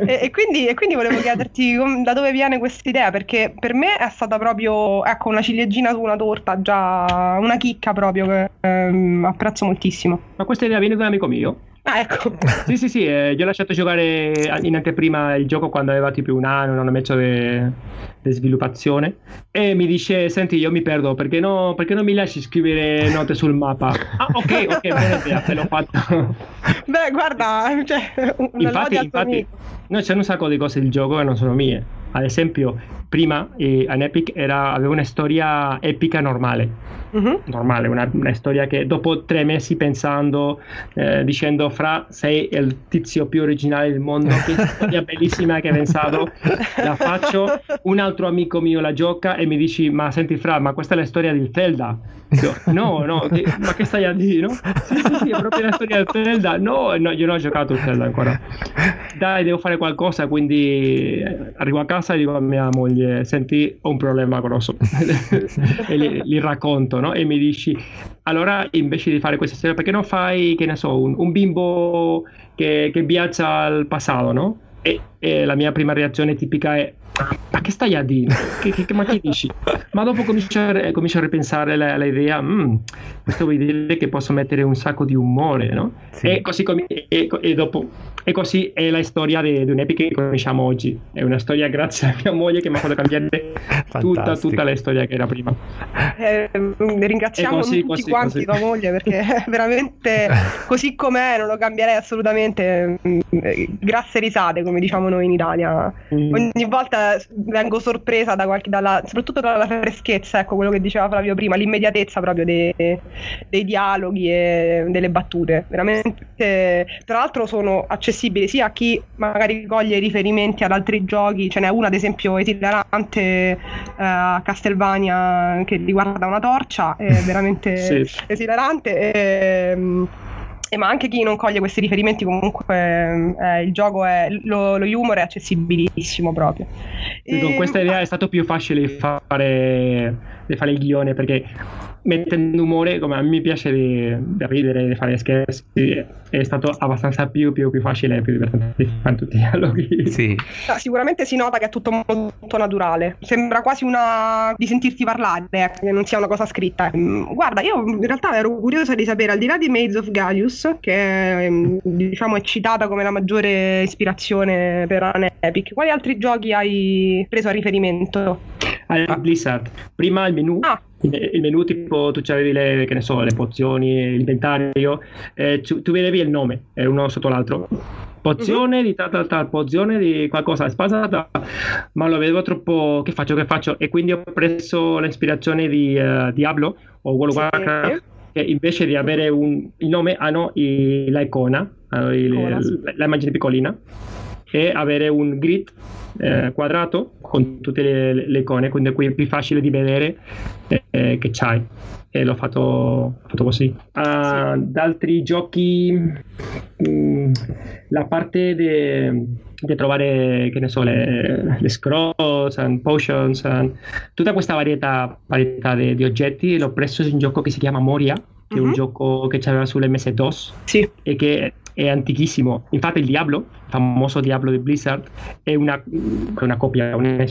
E, e, quindi, e, quindi, volevo chiederti da dove viene questa idea, perché per me è stata proprio ecco, una ciliegina su una torta, già una chicca proprio che ehm, apprezzo moltissimo. Ma questa idea viene da un amico mio. Ah, ecco. sì, sì, sì, eh, gli ho lasciato giocare in anteprima il gioco quando aveva tipo un anno, un anno e mezzo di sviluppazione. E mi dice: Senti, io mi perdo perché, no, perché non mi lasci scrivere note sul mappa? Ah, ok, ok, buona idea, te l'ho fatto. Beh, guarda, cioè, una infatti, infatti, no, c'è un sacco di cose del gioco che non sono mie. Ad esempio, prima eh, an Epic era, aveva una storia epica normale. Uh-huh. Normale, una, una, storia che dopo tre mesi pensando, eh, dicendo Fra, sei il tizio più originale del mondo, che storia bellissima che hai pensato, la faccio, un altro amico mio la gioca e mi dici, ma senti Fra, ma questa è la storia di Zelda. No, no, che, ma che stai a dire? No? Sì, sì, sì, è proprio la storia di Zelda. No, no, io non ho giocato Zelda ancora. Dai, devo fare qualcosa, quindi arrivo a casa e dico a mia moglie, senti, ho un problema grosso. e li, li racconto, no? E mi dici, allora invece di fare questa storia, perché non fai, che ne so, un, un bimbo che, che viaggia al passato, no? E, e la mia prima reazione tipica è ma che stai a dire? Che, che, ma che dici? Ma dopo comincio a, comincio a ripensare all'idea, mm, questo vuol dire che posso mettere un sacco di umore, no? Sì. E, così com- e, e, dopo, e così è la storia di, di un'epica che conosciamo oggi. È una storia grazie a mia moglie che mi ha fatto cambiare tutta, tutta, la storia che era prima. Eh, ringraziamo così, tutti così, quanti così. tua moglie perché veramente così com'è non lo cambierei assolutamente. Mm, grasse risate, come diciamo noi in Italia. Mm. Ogni volta vengo sorpresa da qualche, dalla, soprattutto dalla freschezza, ecco quello che diceva Flavio prima, l'immediatezza proprio dei, dei dialoghi e delle battute. Veramente, tra l'altro sono accessibili sia a chi magari coglie riferimenti ad altri giochi, ce n'è una ad esempio esilarante eh, a Castelvania che riguarda una torcia, è veramente sì. esilarante. E, ehm, eh, ma anche chi non coglie questi riferimenti comunque eh, il gioco è lo, lo, humor è accessibilissimo proprio e... con questa idea è stato più facile fare, fare il ghione perché mettendo umore, come a me piace di, di ridere, di fare scherzi, è stato abbastanza più, più, più facile, più divertente fare tutti i dialoghi. Sì. Sicuramente si nota che è tutto molto naturale, sembra quasi una di sentirti parlare, eh, che non sia una cosa scritta. Mm, guarda, io in realtà ero curiosa di sapere, al di là di Maids of Gaius, che mm, diciamo è citata come la maggiore ispirazione per An Epic, quali altri giochi hai preso a riferimento? Al Blizzard. Prima il menu. Ah il menu tipo tu avevi le, che ne so, le pozioni, l'inventario, eh, tu, tu, vedevi il nome, eh, uno sotto l'altro. Pozione di tal tal tal, pozione di qualcosa, spasata, ma lo vedevo troppo, che faccio, che faccio? E quindi ho preso l'ispirazione di uh, Diablo o World of Warcraft invece di avere un, il nome hanno i, la icona, il, la, immagine piccolina e avere un grid eh, quadrato con tutte le, le, icone, quindi qui è più facile di vedere eh, che c'hai. E l'ho fatto, fatto così. Uh, da altri giochi, mh, mm, la parte di trovare, che ne so, le, le scrolls and potions, and tutta questa varietà, varietà di oggetti l'ho preso in un gioco che si chiama Moria, che è un mhm. gioco che c'aveva sull'MS2 sì. e che è antichissimo. Infatti il Diablo, il famoso Diablo di Blizzard, è una, una, copia, una,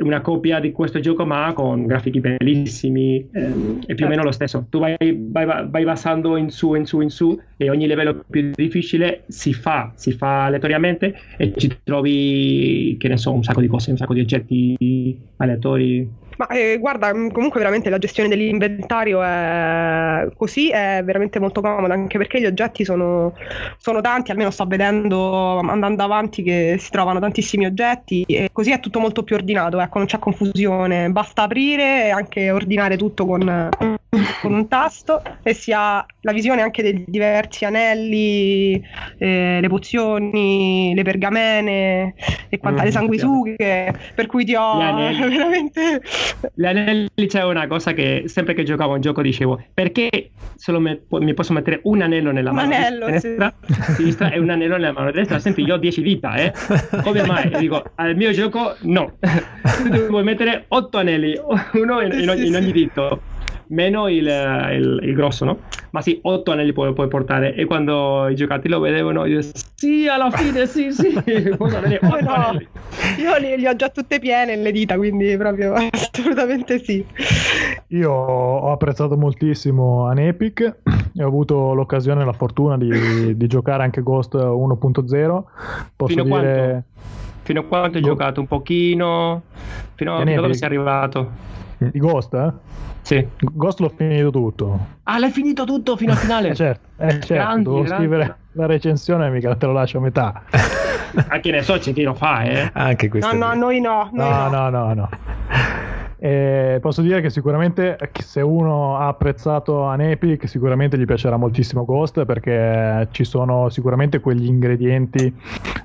una, copia, di questo gioco ma con grafici bellissimi, eh, è più o meno lo stesso. Tu vai, vai, vai basando in su, in su, in su e ogni livello più difficile si fa, si fa aleatoriamente e ci trovi, che ne so, un sacco di cose, un sacco di oggetti aleatori ma eh, guarda, mm, comunque veramente la gestione dell'inventario è così, è veramente molto comoda, anche perché gli oggetti sono, sono tanti, almeno sto vedendo andando avanti che si trovano tantissimi oggetti e così è tutto molto più ordinato, ecco, non c'è confusione, basta aprire e anche ordinare tutto con, con un tasto e si ha la visione anche dei diversi anelli, eh, le pozioni, le pergamene e quanta, mm, le sanguisughe, per cui ti ho veramente gli anelli c'è una cosa che sempre che giocavo un gioco dicevo perché solo me, mi posso mettere un anello nella un mano anello, destra, sì. sinistra e un anello nella mano destra? Senti io ho 10 vita eh. Come mai? Dico al mio gioco no. Tu devi mettere 8 anelli uno in, in, ogni, in ogni dito meno il, il, il, grosso, no? Ma sì, 8 anelli puoi, puoi, portare. E quando i giocatori lo vedevano, io sì, alla fine, sì, sì. Bene, no, io li, li, ho già tutte piene le dita, quindi proprio assolutamente sì. Io ho apprezzato moltissimo Anepic e ho avuto l'occasione e la fortuna di, di giocare anche Ghost 1.0. Posso Fino dire... Quanto? Fino a quanto hai Go... giocato? Un pochino? Fino a dove sei arrivato? Di Ghost, eh? Sì. Ghost l'ho finito tutto. Ah, l'hai finito tutto fino al finale? eh certo, eh, certo. Grandi, devo grandi. scrivere la recensione mica te lo lascio a metà. Anche ne so c'è chi lo fa, eh. Anche questo. No, no, noi no. Noi no, no, no, no. no. E posso dire che sicuramente se uno ha apprezzato Anepic sicuramente gli piacerà moltissimo Ghost perché ci sono sicuramente quegli ingredienti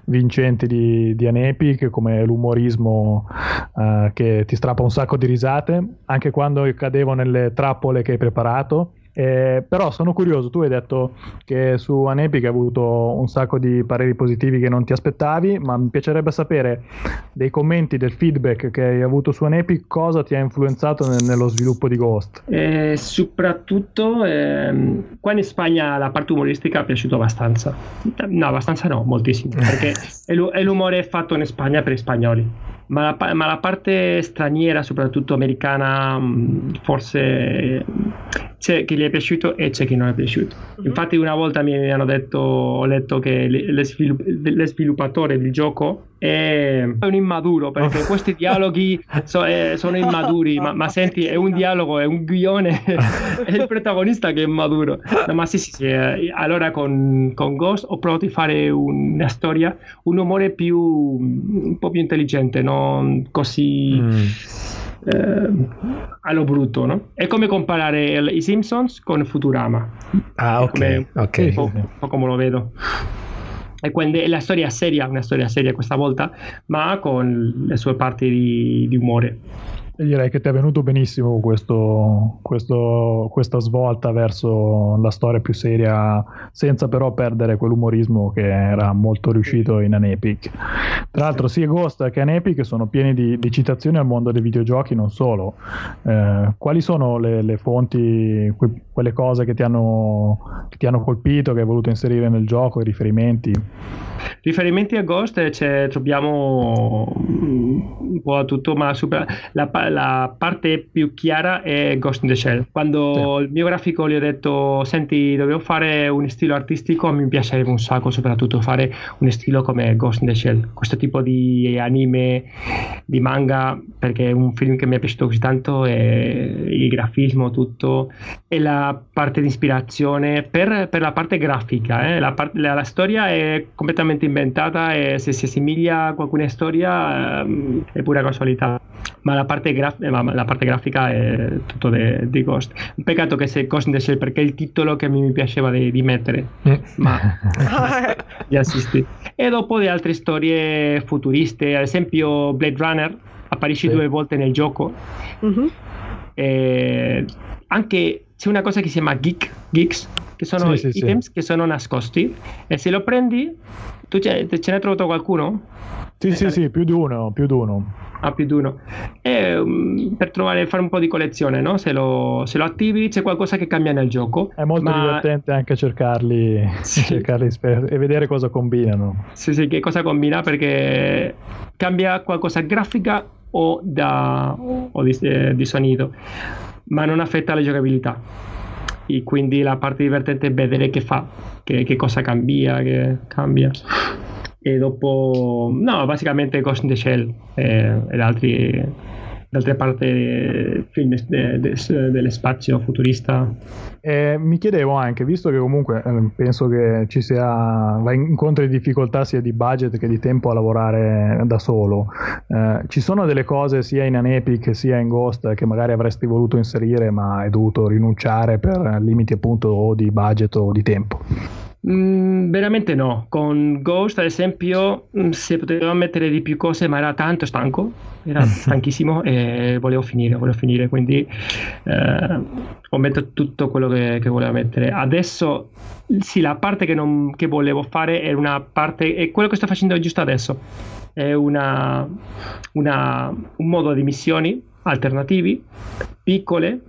vincenti di, di Anepic come l'umorismo uh, che ti strappa un sacco di risate anche quando cadevo nelle trappole che hai preparato eh, però sono curioso, tu hai detto che su Anepic hai avuto un sacco di pareri positivi che non ti aspettavi, ma mi piacerebbe sapere dei commenti, del feedback che hai avuto su Anepic, cosa ti ha influenzato nel, nello sviluppo di Ghost? Eh, soprattutto ehm, qua in Spagna la parte umoristica è piaciuta abbastanza, no abbastanza no, moltissimo, perché è, è l'umore fatto in Spagna per gli spagnoli ma la, ma la, parte straniera, soprattutto americana, mm, forse c'è chi gli è piaciuto e c'è chi non è piaciuto. Uh-huh. Infatti, una volta mi hanno detto, ho letto che le, svilupp- le sviluppatore del gioco è un immaturo perché questi dialoghi so, eh, sono immaturi. Ma, ma, senti, è un dialogo, è un guione, è il protagonista che è maturo. No, ma sì, sì, sì. Eh, allora con, con Ghost ho provato a fare una storia, un umore più un po' più intelligente, non così. Mm eh, allo brutto, no? È come comparare i Simpsons con Futurama. Ah, ok. Come, okay. Un, po', un po' come lo vedo. E la storia seria, una storia seria questa volta, ma con le sue parti di, di umore direi che ti è venuto benissimo questo, questo, questa svolta verso la storia più seria, senza però perdere quell'umorismo che era molto riuscito in Anepic. Tra l'altro, sia Ghost che Anepic sono pieni di, di citazioni al mondo dei videogiochi, non solo. Eh, quali sono le, le fonti, que, quelle cose che ti, hanno, che ti hanno colpito, che hai voluto inserire nel gioco, i riferimenti? Riferimenti a Ghost cioè, troviamo un po' tutto, ma super, la, la, parte più chiara è Ghost in the Shell. Quando sì. il mio grafico gli ho detto, senti, dovevo fare un stile artistico, mi piacerebbe un sacco, soprattutto fare un stile come Ghost in the Shell. Questo tipo di anime, di manga, perché è un film che mi è piaciuto così tanto, il grafismo, tutto, e la parte di ispirazione per, per la parte grafica. Eh? La, part- la, la, storia è completamente inventata e se si assomiglia a qualcuna storia eh, è pura casualità. Ma la parte parte, graf- eh, la parte grafica è tutto di Ghost. Un peccato che sia Ghost in the Shell perché è il titolo che mi piaceva di, di mettere, mm. ma gli assisti. E dopo di altre storie futuriste, ad esempio Blade Runner, apparisce sì. due volte nel gioco. Mm-hmm. E anche c'è una cosa che si chiama geek, geeks, che sono sì, items sì, che sono nascosti e se lo prendi, tu ce, ce ne hai trovato qualcuno? Sì, sì, sì, più di uno, più di uno. Ah, più di uno. E um, per trovare, fare un po' di collezione, no? Se lo, se lo, attivi c'è qualcosa che cambia nel gioco. È molto ma... divertente anche cercarli, sì. cercarli e vedere cosa combinano. Sì, sì, che cosa combina perché cambia qualcosa grafica o, da, o di, eh, di sonido, ma non affetta la giocabilità e quindi la parte divertente è vedere che fa, che, che cosa cambia, che cambia. E dopo no basicamente Ghost in the Shell eh, d'altra parte film de, de, dell'espazio futurista? Eh, mi chiedevo anche visto che comunque eh, penso che ci sia va incontro di difficoltà sia di budget che di tempo a lavorare da solo eh, ci sono delle cose sia in Anepic sia in Ghost che magari avresti voluto inserire ma hai dovuto rinunciare per limiti appunto o di budget o di tempo Mm, veramente no. Con Ghost, ad esempio, mm, si poteva mettere di più cose, ma era tanto stanco, era stanchissimo e volevo finire, volevo finire. Quindi eh, ho messo tutto quello che, che, volevo mettere. Adesso, sì, la parte che, non, che volevo fare è una parte, è quello che sto facendo giusto adesso. È una, una, un modo di missioni alternativi, piccole,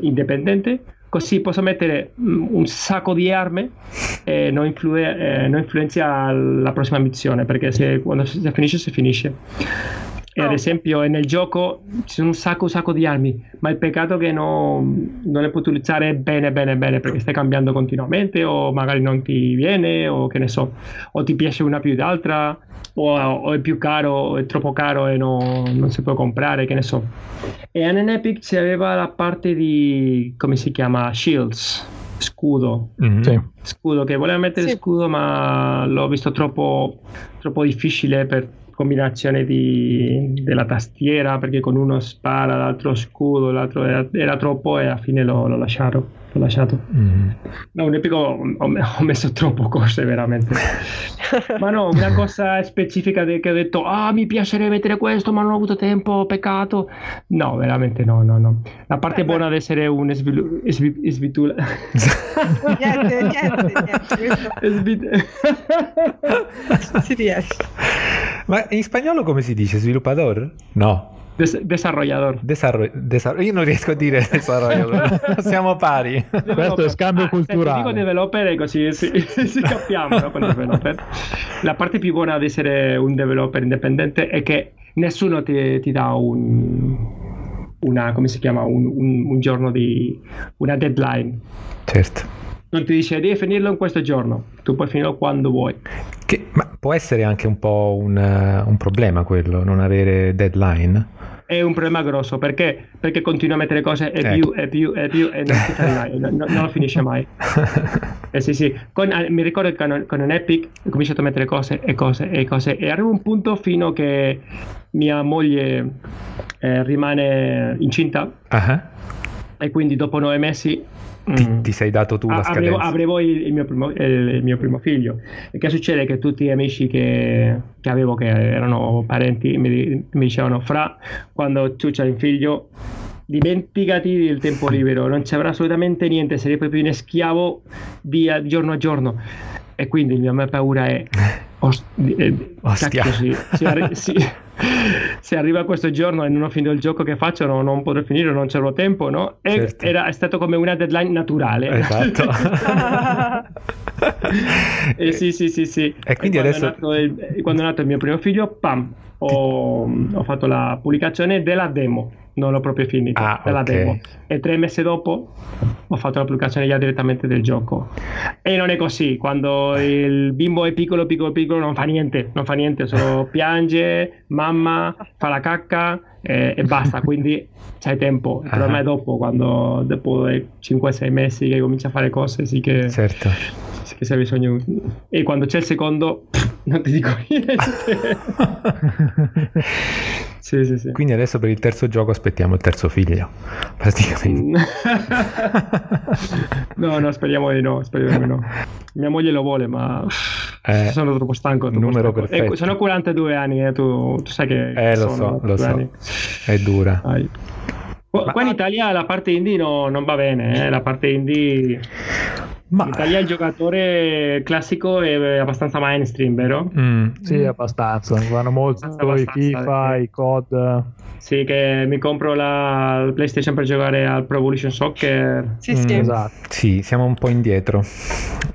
indipendenti così posso mettere mm, un sacco di armi e non, influ- eh, non influenza la prossima missione perché se, quando si finisce si finisce e ad oh. esempio nel gioco ci sono un sacco, un sacco di armi, ma il peccato è che no, non le puoi utilizzare bene, bene, bene perché stai cambiando continuamente o magari non ti viene o che ne so, o ti piace una più d'altra o, o è più caro o è troppo caro e no, non si può comprare, che ne so. E in Epic ci aveva la parte di, come si chiama, Shields scudo. Mm-hmm. Sì. Scudo che voleva mettere sì. scudo, ma l'ho visto troppo, troppo difficile per combinazione di, della tastiera perché con uno spara, l'altro scudo, l'altro era, era troppo e alla fine l'ho, l'ho lasciato. L'ho lasciato. Mm. No, un epico ho, ho, messo troppo cose veramente. ma no, una cosa specifica che ho detto, ah, mi piacerebbe mettere questo, ma non ho avuto tempo, peccato. No, veramente no, no, no. La parte eh, buona di essere un svilu- svi- svitula. niente, niente, niente. si riesce. Ma in spagnolo come si dice? Svilupador? No. Des- desarrollador. Desarro- desarro- io non riesco a dire desarrollador, siamo pari. Questo è scambio ah, culturale. Se dico developer e così si, si capiamo no, con developer. La parte più buona di essere un developer indipendente è che nessuno ti, ti dà un, una, come si chiama, un, un, un giorno di una deadline. Certo non ti dice devi finirlo in questo giorno, tu puoi finirlo quando vuoi. Che, ma può essere anche un po' un, uh, un, problema quello, non avere deadline? È un problema grosso perché, perché continua a mettere cose e ecco. più e più e più e non, mai, non, non, lo finisce mai. eh sì, sì. Con, eh, mi ricordo che con, con, un Epic ho cominciato a mettere cose e cose e cose e arriva un punto fino che mia moglie eh, rimane incinta uh-huh. e quindi dopo nove mesi ti, mm. ti, sei dato tu la scadenza? Avevo, il, il, mio primo, il, mio primo, figlio. E che succede? Che tutti gli amici che, che avevo, che erano parenti, mi, mi dicevano: Fra, quando tu c'hai un figlio, dimenticati del tempo libero, non ci avrà assolutamente niente, sarei proprio in schiavo di giorno a giorno. E quindi la mia paura è Ost- eh, Ostia. Cacchio, sì, arri- sì. se arriva questo giorno e non ho finito il gioco che faccio no, non potrò finire, non c'ero tempo, no? E certo. era, è stato come una deadline naturale. Esatto. e sì, sì, sì, sì. E quindi e adesso... È il, quando è nato il mio primo figlio, pam, ho, ho fatto la pubblicazione della demo non l'ho proprio finito ah, la okay. demo e tre mesi dopo ho fatto l'applicazione già direttamente del gioco e non è così quando il bimbo è piccolo piccolo piccolo non fa niente non fa niente solo piange mamma fa la cacca e, e basta. Quindi c'hai tempo. Il problema è dopo quando dopo 5-6 mesi che comincia a fare cose sì che certo. sì che c'è bisogno. E quando c'è il secondo non ti dico niente Sì, sì, sì. Quindi adesso per il terzo gioco aspettiamo il terzo figlio, praticamente. no, no, speriamo di no, speriamo di no. Mia moglie lo vuole, ma eh, sono troppo stanco. Troppo numero stanco. perfetto. Eh, sono 42 anni, eh, tu, tu, sai che... Eh, lo so, lo so. Anni. È dura. Dai. Qua, ma... in Italia la parte indie no, non va bene, eh? la parte indie ma... In Italia il giocatore classico è abbastanza mainstream, vero? Mm, sì, abbastanza. Vanno molto i FIFA, sì. i COD. Sì, che mi compro la PlayStation per giocare al Pro Evolution Soccer. Sì, sì. Mm, esatto. Sì, siamo un po' indietro.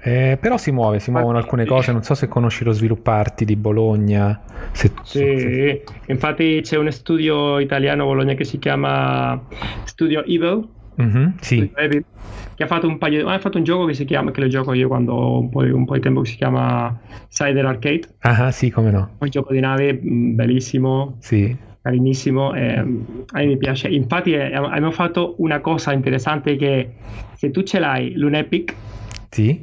Eh, però si muove, si muovono alcune cose. Non so se conosci lo svilupparti di Bologna. Se... Sì, se... infatti c'è un studio italiano a Bologna che si chiama Studio Evil. Mm-hmm, sì che ha fatto un paio ha fatto un gioco che si chiama che lo gioco io quando ho un po', un po di tempo che si chiama Cider Arcade. Ah sì come no. Un gioco di nave mm, bellissimo sì. carinissimo e a me mi piace. Infatti eh, abbiamo fatto una cosa interessante che se tu ce l'hai l'Unepic sì.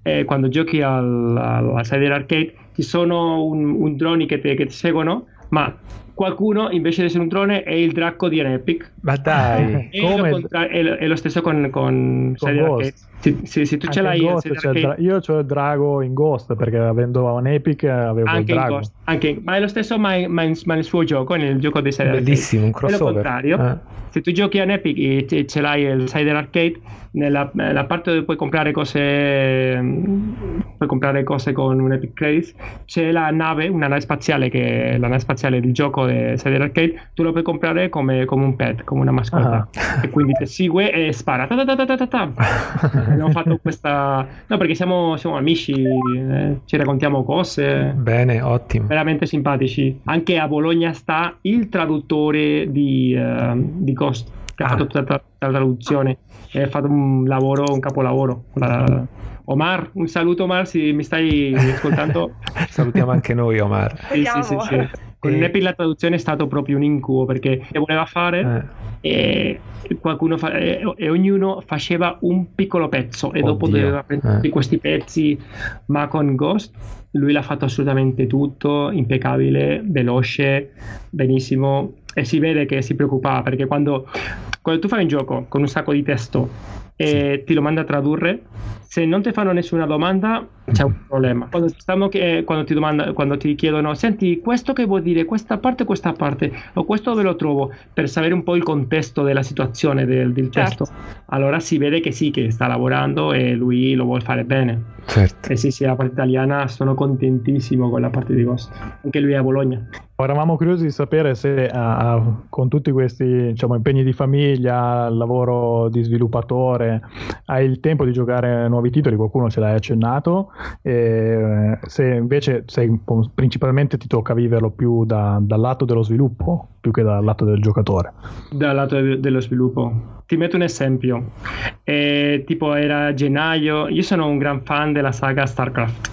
eh, quando giochi al, al Cider Arcade ci sono un, un droni che, che ti seguono ma qualcuno invece di essere un drone è il Dracco di Epic. Ma dai, è, lo, contra- è, lo, stesso con, con, con sì, sì, sì, tu ce l'hai Ghost, dra- io ho il drago in Ghost perché avendo un Epic avevo anche il drago. Ghost, anche, ma è lo stesso ma, in, ma, in, ma nel suo gioco, nel gioco dei Cider Bellissimo, un crossover. È lo contrario. Eh. Se tu giochi a Epic e ce l'hai il Cider Arcade, nella, nella, parte dove puoi comprare cose puoi comprare cose con un Epic Credits, c'è la nave, una nave spaziale che è la nave spaziale del gioco di Cider Arcade, tu lo puoi comprare come, come un pet, come una mascotta. Ah. E quindi ti segue e spara. Ta ta ta ta abbiamo fatto questa... No, perché siamo, siamo amici, eh, ci raccontiamo cose. Bene, ottimo. Veramente simpatici. Anche a Bologna sta il traduttore di, uh, di Ghost, che ah. ha fatto tutta la, la traduzione. E ha fatto un lavoro, un capolavoro. La... Omar, un saluto Omar, se mi stai ascoltando. Salutiamo anche noi Omar. Sì, sì, sì, sì. Con. Nepi la traduzione è stato proprio un incubo perché voleva fare eh. e, qualcuno fa... e, e, ognuno faceva un piccolo pezzo e Oddio. dopo doveva prendere eh. questi pezzi, ma con Ghost lui l'ha fatto assolutamente tutto, impeccabile, veloce, benissimo e si vede che si preoccupava perché quando, quando tu fai un gioco con un sacco di testo e sì. ti lo manda a tradurre se non ti fanno nessuna domanda c'è un problema. Quando, che, quando, ti domanda, quando, ti chiedono, senti, questo che vuol dire, questa parte, questa parte, o questo dove lo trovo, per sapere un po' il contesto della situazione del, del certo. testo, allora si vede che sì, che sta lavorando e lui lo vuole fare bene. Certo. E sì, sì, la parte italiana sono contentissimo con la parte di Ghost. Anche lui è a Bologna. Eravamo curiosi di sapere se uh, con tutti questi diciamo, impegni di famiglia, lavoro di sviluppatore, hai il tempo di giocare nuovi titoli, qualcuno ce l'hai accennato, e se invece sei, principalmente ti tocca viverlo più da, dal lato dello sviluppo più che dal lato del giocatore. Dal lato de- dello sviluppo. Ti metto un esempio. Eh, tipo era gennaio, io sono un gran fan della saga StarCraft.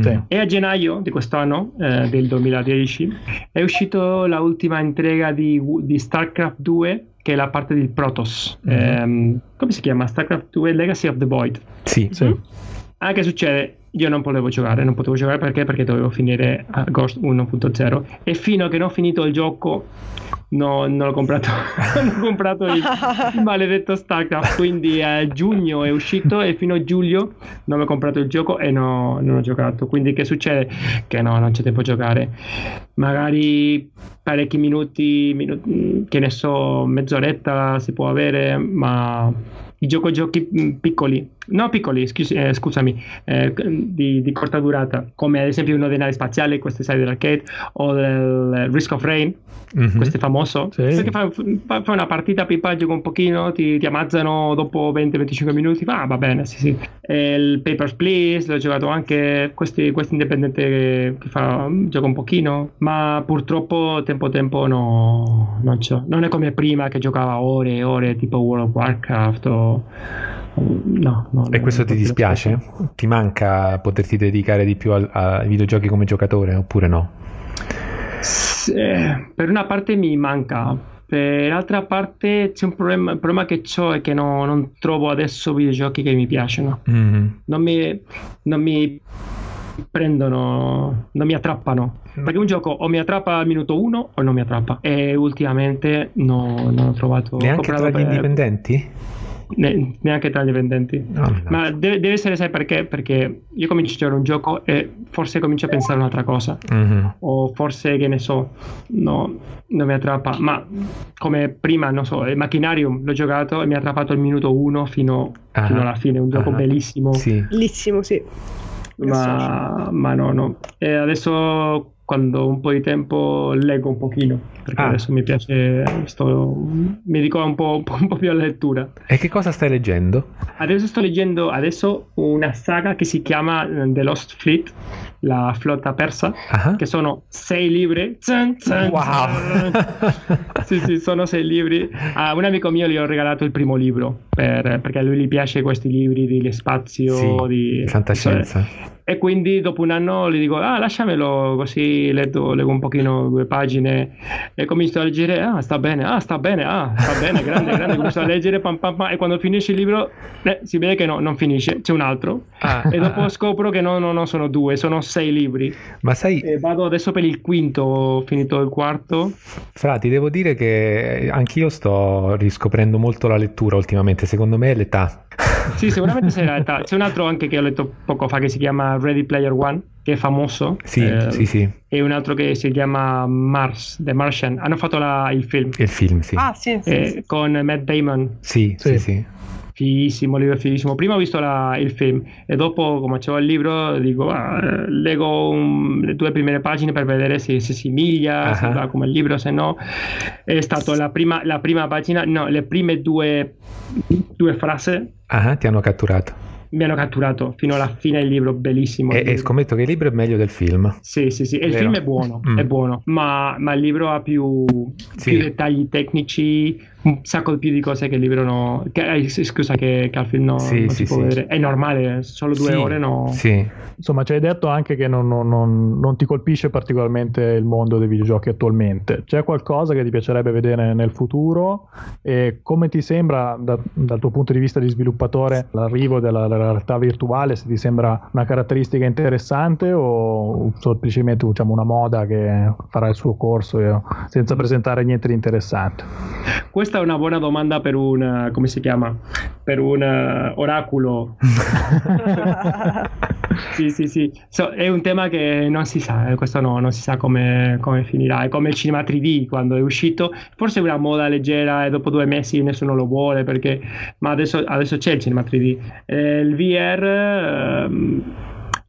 Sì. E a gennaio di quest'anno, eh, del 2010, è uscita l'ultima entrega di, di, StarCraft 2, che è la parte del Protoss. Mm-hmm. Eh, come si chiama? StarCraft 2 Legacy of the Void. Sì, sì. Mm? Ah, che succede? Io non potevo giocare, non potevo giocare perché? Perché dovevo finire a Ghost 1.0 e fino a che non ho finito il gioco no, non ho comprato, non ho comprato il, il, maledetto StarCraft, quindi a giugno è uscito e fino a giugno non ho comprato il gioco e no, non ho giocato. Quindi che succede? Che no, non c'è tempo a giocare. Magari parecchi minuti, minuti che ne so, mezz'oretta si può avere, ma gioco giochi mm, piccoli, no piccoli, eh, scusami, eh, di, di, corta durata, come ad esempio uno dei navi spaziali, queste side dell'arcade, o del Risk of Rain, mm-hmm. questo è famoso, sì. perché fai fa, fa una partita, pippa, gioco un pochino, ti, ti ammazzano dopo 20-25 minuti, ah, va bene, sì sì. E il Papers, Please, l'ho giocato anche, questi, questo indipendente che, che fa, gioca un pochino, ma purtroppo tempo tempo no, non c'ho. Non è come prima che giocava ore e ore tipo World of Warcraft o No, no, e questo ti dispiace? Ti manca poterti dedicare di più ai videogiochi come giocatore oppure no? Sì, per una parte mi manca, per l'altra parte c'è un problema, il problema che ho è che no, non trovo adesso videogiochi che mi piacciono. Mm-hmm. Non, mi, non mi prendono, non mi attrappano. Mm. Perché un gioco o mi attrappa al minuto uno o non mi attrappa. E ultimamente no, non ho trovato... Neanche tra gli per... indipendenti? Ne, neanche tra gli vendenti. No, no. Ma deve, deve, essere, sai perché? Perché io comincio a giocare un gioco e forse comincio a pensare un'altra cosa. Mm-hmm. O forse, che ne so, no, non mi attrappa. Ma come prima, non so, il Machinarium l'ho giocato e mi ha attrappato il minuto 1 fino, uh-huh. fino alla fine. Un gioco uh-huh. bellissimo. Sì. Bellissimo, sì. Ma, ma no, no. E adesso quando un po' di tempo leggo un pochino perché ah. adesso mi piace sto, mi ricorda un po', un po', più alla lettura e che cosa stai leggendo? adesso sto leggendo adesso una saga che si chiama eh, The Lost Fleet la flotta persa uh-huh. che sono sei libri zan, zan, wow sì sì sono sei libri a un amico mio gli ho regalato il primo libro per, perché a lui gli piace questi libri di spazio sì, di fantascienza e quindi dopo un anno gli dico ah lasciamelo così leggo, leggo un pochino due pagine e comincio a leggere ah sta bene ah sta bene ah sta bene grande grande comincio a leggere pam, pam, pam, e quando finisce il libro eh, si vede che no, non finisce c'è un altro. Ah, e dopo ah, scopro che no, no, no sono due sono sei libri. Ma sai e vado adesso per il quinto ho finito il quarto. Fra ti devo dire che anch'io sto riscoprendo molto la lettura ultimamente secondo me è l'età. Sì, sicuramente sei realtà. C'è un altro anche che ho letto poco fa che si chiama Ready Player One, che è famoso. Sì, eh, sì, sì. E un altro che si chiama Mars, The Martian. Hanno fatto la, il film. Il film, sì. Ah, sì, sì, eh, sì Con Matt Damon. Sì, sì, sì. sì. Fighissimo, libro fighissimo. Prima ho visto la, il film e dopo, come facevo il libro, dico, ah, leggo un, le due prime pagine per vedere se si uh-huh. se va come il libro, se no. È stata la prima, la prima pagina, no, le prime due, due frasi. Uh-huh, ti hanno catturato mi hanno catturato fino alla fine del libro, bellissimo. E, e scommetto che il libro è meglio del film. Sì, sì, sì, e il film è buono, mm. è buono, ma, ma, il libro ha più, sì. più dettagli tecnici, un sacco più di cose che il libro no che, eh, scusa che, che al film no, sì, non sì, si può sì. vedere. È normale solo due ore no? sì. insomma ci hai detto anche che non, non, non, non, ti colpisce particolarmente il mondo dei videogiochi attualmente. C'è qualcosa che ti piacerebbe vedere nel futuro? E come ti sembra da, dal tuo punto di vista di sviluppatore l'arrivo della, della, realtà virtuale se ti sembra una caratteristica interessante o semplicemente diciamo, una moda che farà il suo corso eh, senza presentare niente di interessante? Questo questa è una buona domanda per un, come si chiama? Per un uh, oracolo. sì, sì, sì. So, è un tema che non si sa, eh, questo no, non si sa come, come, finirà. È come il cinema 3D quando è uscito. Forse è una moda leggera e dopo due mesi nessuno lo vuole perché... Ma adesso, adesso c'è il cinema 3D. Eh, il VR... Ehm,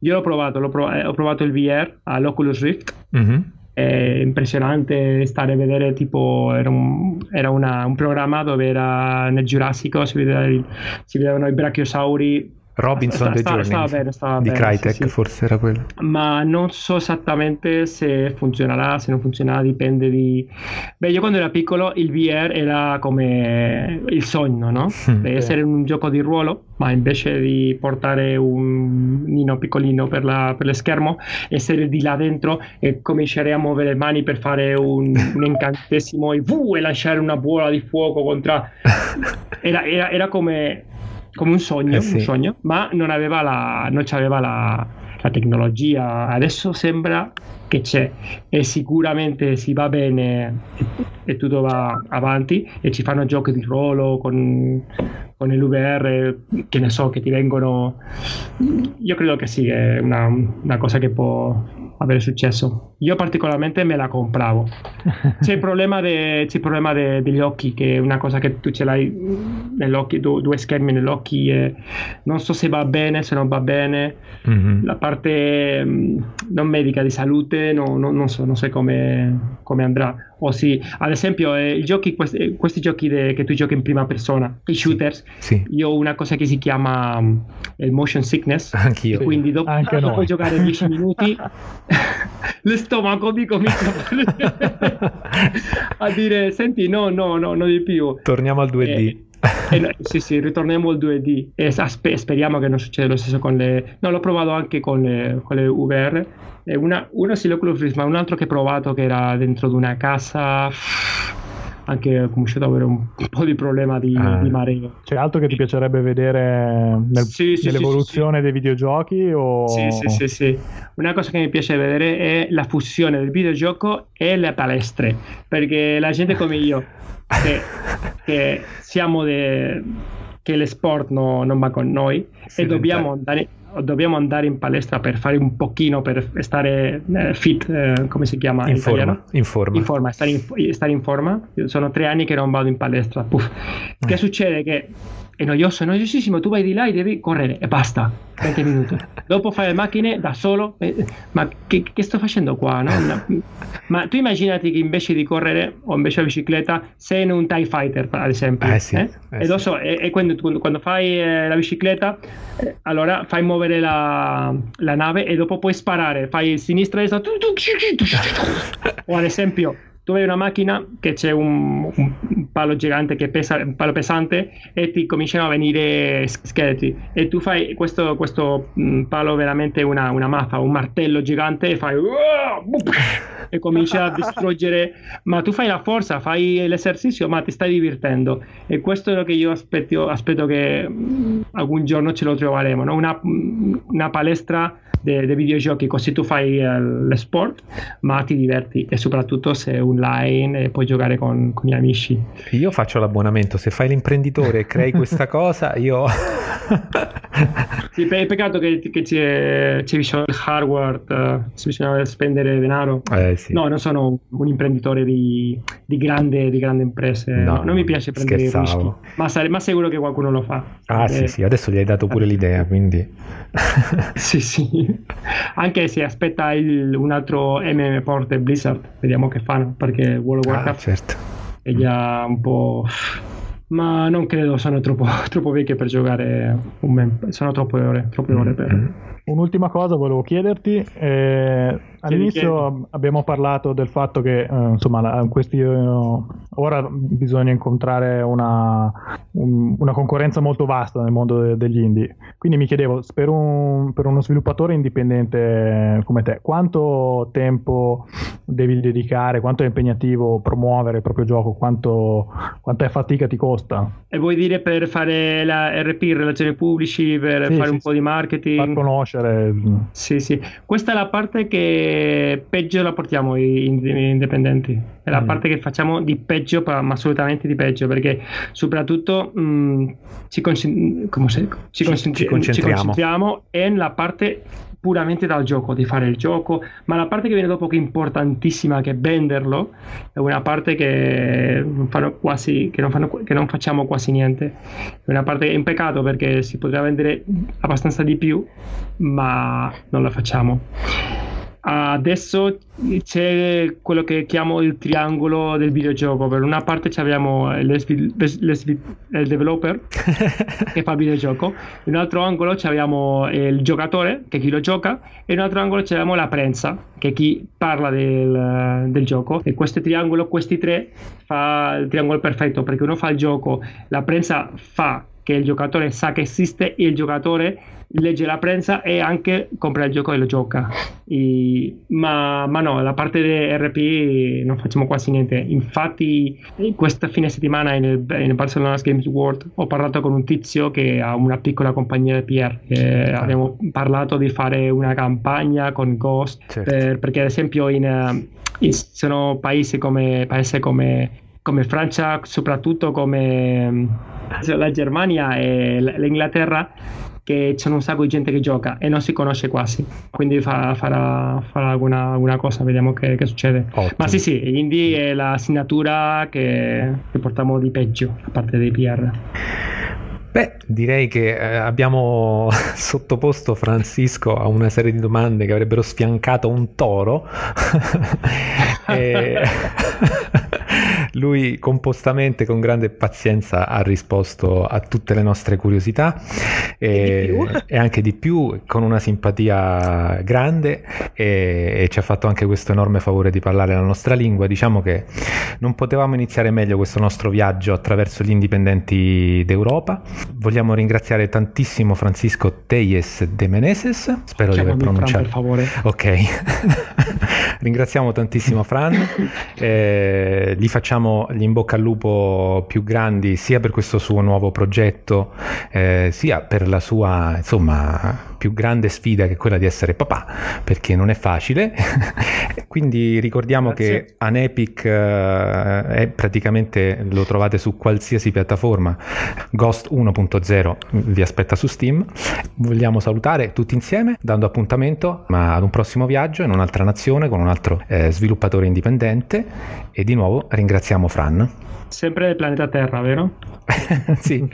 io l'ho provato, l'ho provato, eh, ho provato il VR all'Oculus Rift. Mm-hmm è impressionante stare a vedere tipo era, un, era una, un, programma dove era nel Giurassico si, vedeva, si vedevano i brachiosauri Robinson The Journey stava bene, stava di bene, Crytek sì, sì. forse era quello ma non so esattamente se funzionerà se non funzionerà dipende di beh io quando ero piccolo il VR era come il sogno no? Mm, essere un gioco di ruolo ma invece di portare un nino piccolino per, la, per lo schermo essere di là dentro e cominciare a muovere le mani per fare un, un incantesimo e, uh, e lasciare una bolla di fuoco contro era, era, era come come un sogno, eh sì. un sogno ma non aveva la, non c'aveva la, la tecnologia. Adesso sembra che c'è e sicuramente si va bene e, e, tutto va avanti e ci fanno giochi di ruolo con, con l'UVR che ne so che ti vengono io credo che sì è una, una cosa che può avere successo. Io particolarmente me la compravo. C'è il problema, de, c'è il problema de, degli occhi, che è una cosa che tu ce l'hai nell'occhio, due, due schermi nell'occhio e non so se va bene, se non va bene. Mm-hmm. La parte mm, non medica di salute no, no, non so, non so come, come andrà. O sì, ad esempio, eh, giochi, questi, questi, giochi de, che tu giochi in prima persona, i shooters, sì, sì. io ho una cosa che si chiama um, il motion sickness. Anch'io. Quindi dopo, Anche dopo giocare 10 minuti, lo stomaco mi comincia a dire: Senti, no, no, no, non di più. Torniamo al 2D. Eh, eh, sì, sì, ritorniamo al 2D e speriamo che non succeda lo stesso con le... No, l'ho provato anche con le, con le VR. E una, uno sì l'Oculus Rift, ma un altro che ho provato che era dentro di una casa anche ho cominciato ad avere un, po' di problema di, ah. di, mareo. C'è altro che ti piacerebbe vedere nel, sì, sì, nell'evoluzione sì, dei videogiochi? O... Sì, sì, sì, sì. Una cosa che mi piace vedere è la fusione del videogioco e le palestre, perché la gente come io, che, che siamo de, che le sport no, non va con noi e dobbiamo andare dobbiamo andare in palestra per fare un pochino, per stare eh, fit, eh, come si chiama in, in forma. In forma. In forma stare, in, stare in forma. Sono tre anni che non vado in palestra. Puff. Che eh. succede? Che è noioso, è noiosissimo, tu vai di là e devi correre e basta, 20 minuti. Dopo fare le macchine da solo, eh, ma che, che, sto facendo qua? No? Ma tu immaginati che invece di correre o invece la bicicletta sei in un TIE Fighter, ad esempio. Eh sì, eh? Eh e, so, e, e quando, quando, fai eh, la bicicletta, eh, allora fai muovere la, la, nave e dopo puoi sparare, fai sinistra e destra. o ad esempio tu hai una macchina che c'è un, un, palo gigante che pesa, un palo pesante e ti cominciano a venire scheletri. E tu fai questo, questo mm, palo veramente una, una maffa, un martello gigante e fai e cominci a distruggere. Ma tu fai la forza, fai l'esercizio ma ti stai divertendo. E questo è lo che io aspetto, aspetto che mm, algún giorno ce lo troveremo, no? una, una palestra dei de videogiochi, così tu fai uh, le sport, ma ti diverti e soprattutto se è online e puoi giocare con, con gli amici. Io faccio l'abbonamento, se fai l'imprenditore e crei questa cosa, io... sì, pe- peccato che, che c'è, c'è il hardware, uh, se bisogna spendere denaro. Eh, sì. No, non sono un imprenditore di, di, grande, di grande imprese, no, non mi piace prendere rischi, ma, sare- ma sicuro che qualcuno lo fa. Ah eh, sì, sì, adesso gli hai dato pure l'idea, quindi... sì, sì. Anche se aspetta il, un altro MM Porte Blizzard, vediamo che fanno, perché World of ah, Warcraft ah, certo. è già un po'... Ma non credo, sono troppo, troppo vecchie per giocare un mem- sono troppe ore, troppe ore per... Un'ultima cosa volevo chiederti, eh, all'inizio abbiamo parlato del fatto che eh, insomma questi, eh, ora bisogna incontrare una, un, una, concorrenza molto vasta nel mondo de, degli indie, quindi mi chiedevo per, un, per, uno sviluppatore indipendente come te quanto tempo devi dedicare, quanto è impegnativo promuovere il proprio gioco, quanto, quanta fatica ti costa? E vuoi dire per fare la RP, relazioni pubblici, per sì, fare sì, un sì. po' di marketing? Far conoscere conoscere. Sì, sì. Questa è la parte che peggio la portiamo in, indipendenti. È la mm. parte che facciamo di peggio, ma assolutamente di peggio, perché soprattutto mh, mm, ci, con- ci, concentri- ci, concentriamo. ci concentriamo nella parte puramente dal gioco, di fare il gioco, ma la parte che viene dopo che è importantissima, che è venderlo, è una parte che non, fanno quasi, che non, fanno, che non facciamo quasi niente. È una parte che è un peccato perché si potrebbe vendere abbastanza di più, ma non la facciamo. Adesso c'è quello che chiamo il triangolo del videogioco. Per una parte abbiamo il developer che fa il videogioco, in un altro angolo abbiamo il giocatore, che è chi lo gioca, e in un altro angolo abbiamo la prensa, che è chi parla del, del gioco. E questo triangolo, questi tre, fa il triangolo perfetto perché uno fa il gioco, la prensa fa che il giocatore sa che esiste e il giocatore legge la prensa e anche compra il gioco e lo gioca. E, ma, ma, no, la parte di RP non facciamo quasi niente. Infatti, questa fine settimana nel, nel Barcelona Games World ho parlato con un tizio che ha una piccola compagnia di PR. Ah. Abbiamo parlato di fare una campagna con Ghost certo. per, perché, ad esempio, in, in, sono paesi come, paesi come come Francia, soprattutto come la Germania e l'Inghilterra, che c'è un sacco di gente che gioca e non si conosce quasi. Quindi fa, farà, farà alguna, alguna, cosa, vediamo che, che succede. Ottimo. Ma sì, sì, Indie è la signatura che, che portiamo di peggio, a parte dei PR. Beh, direi che eh, abbiamo sottoposto Francisco a una serie di domande che avrebbero sfiancato un toro. e... Lui compostamente, con grande pazienza, ha risposto a tutte le nostre curiosità e, e anche di più, con una simpatia grande e, e, ci ha fatto anche questo enorme favore di parlare la nostra lingua. Diciamo che non potevamo iniziare meglio questo nostro viaggio attraverso gli indipendenti d'Europa. Vogliamo ringraziare tantissimo Francisco Teyes de Meneses, spero Facciamo di aver pronunciato. Per favore. Ok. ringraziamo tantissimo Fran, eh, gli facciamo gli in bocca al lupo più grandi sia per questo suo nuovo progetto, eh, sia per la sua insomma più grande sfida che quella di essere papà, perché non è facile. Quindi ricordiamo Grazie. che Anepic eh, è praticamente lo trovate su qualsiasi piattaforma. Ghost 1.0 vi aspetta su Steam. Vogliamo salutare tutti insieme, dando appuntamento ad un prossimo viaggio in un'altra nazione con un altro eh, sviluppatore indipendente. E di nuovo ringraziamo Fran. Sempre il pianeta Terra, vero? sì,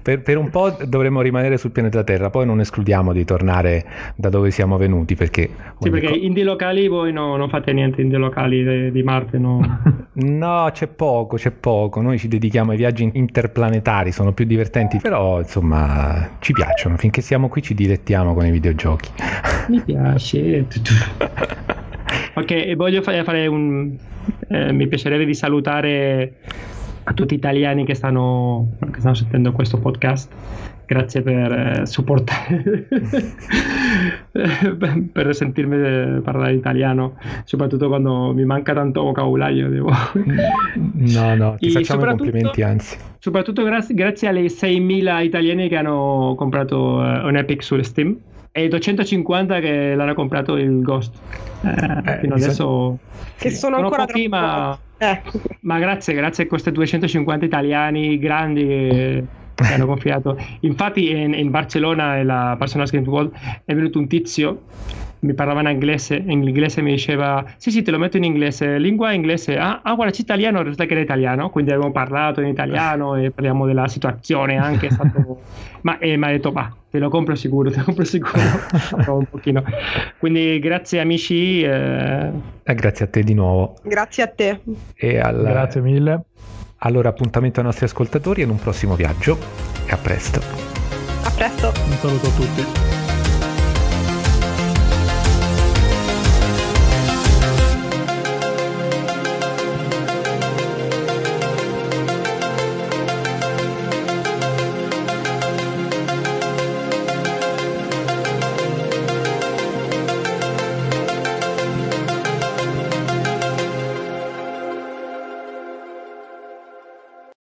per, per, un po' dovremmo rimanere sul pianeta Terra, poi non escludiamo di tornare da dove siamo venuti perché... Sì, perché co- indie locali voi no, non fate niente indie locali di, Marte, no? no, c'è poco, c'è poco, noi ci dedichiamo ai viaggi interplanetari, sono più divertenti, però insomma ci piacciono, finché siamo qui ci dilettiamo con i videogiochi. Mi piace. ok, voglio fare un... Eh, mi piacerebbe di salutare a tutti gli italiani che stanno, che stanno sentendo questo podcast. Grazie per eh, supportare, per sentirmi parlare italiano, soprattutto quando mi manca tanto vocabolario. Devo... No, no, ti e facciamo complimenti, anzi. Soprattutto grazie, grazie alle 6.000 italiani che hanno comprato uh, un Epic su Steam e 250 che l'hanno comprato il Ghost. Eh, eh, fino adesso che sono, sono ancora pochi, ma eh. Ma grazie, grazie a questi 250 italiani grandi che, che hanno confiato. Infatti in, in Barcellona, nella Barcelona Games World, è venuto un tizio mi parlava in inglese, in inglese mi diceva sì sì te lo metto in inglese, lingua inglese, ah, ah guarda c'è italiano, in realtà che era italiano, quindi abbiamo parlato in italiano e parliamo della situazione anche, stato... ma eh, mi ha detto ma te lo compro sicuro, te lo compro sicuro, un pochino. Quindi grazie amici. Eh... Eh, grazie a te di nuovo. Grazie a te. E al... Grazie mille. Allora appuntamento ai nostri ascoltatori in un prossimo viaggio e a presto. A presto. Un saluto a tutti.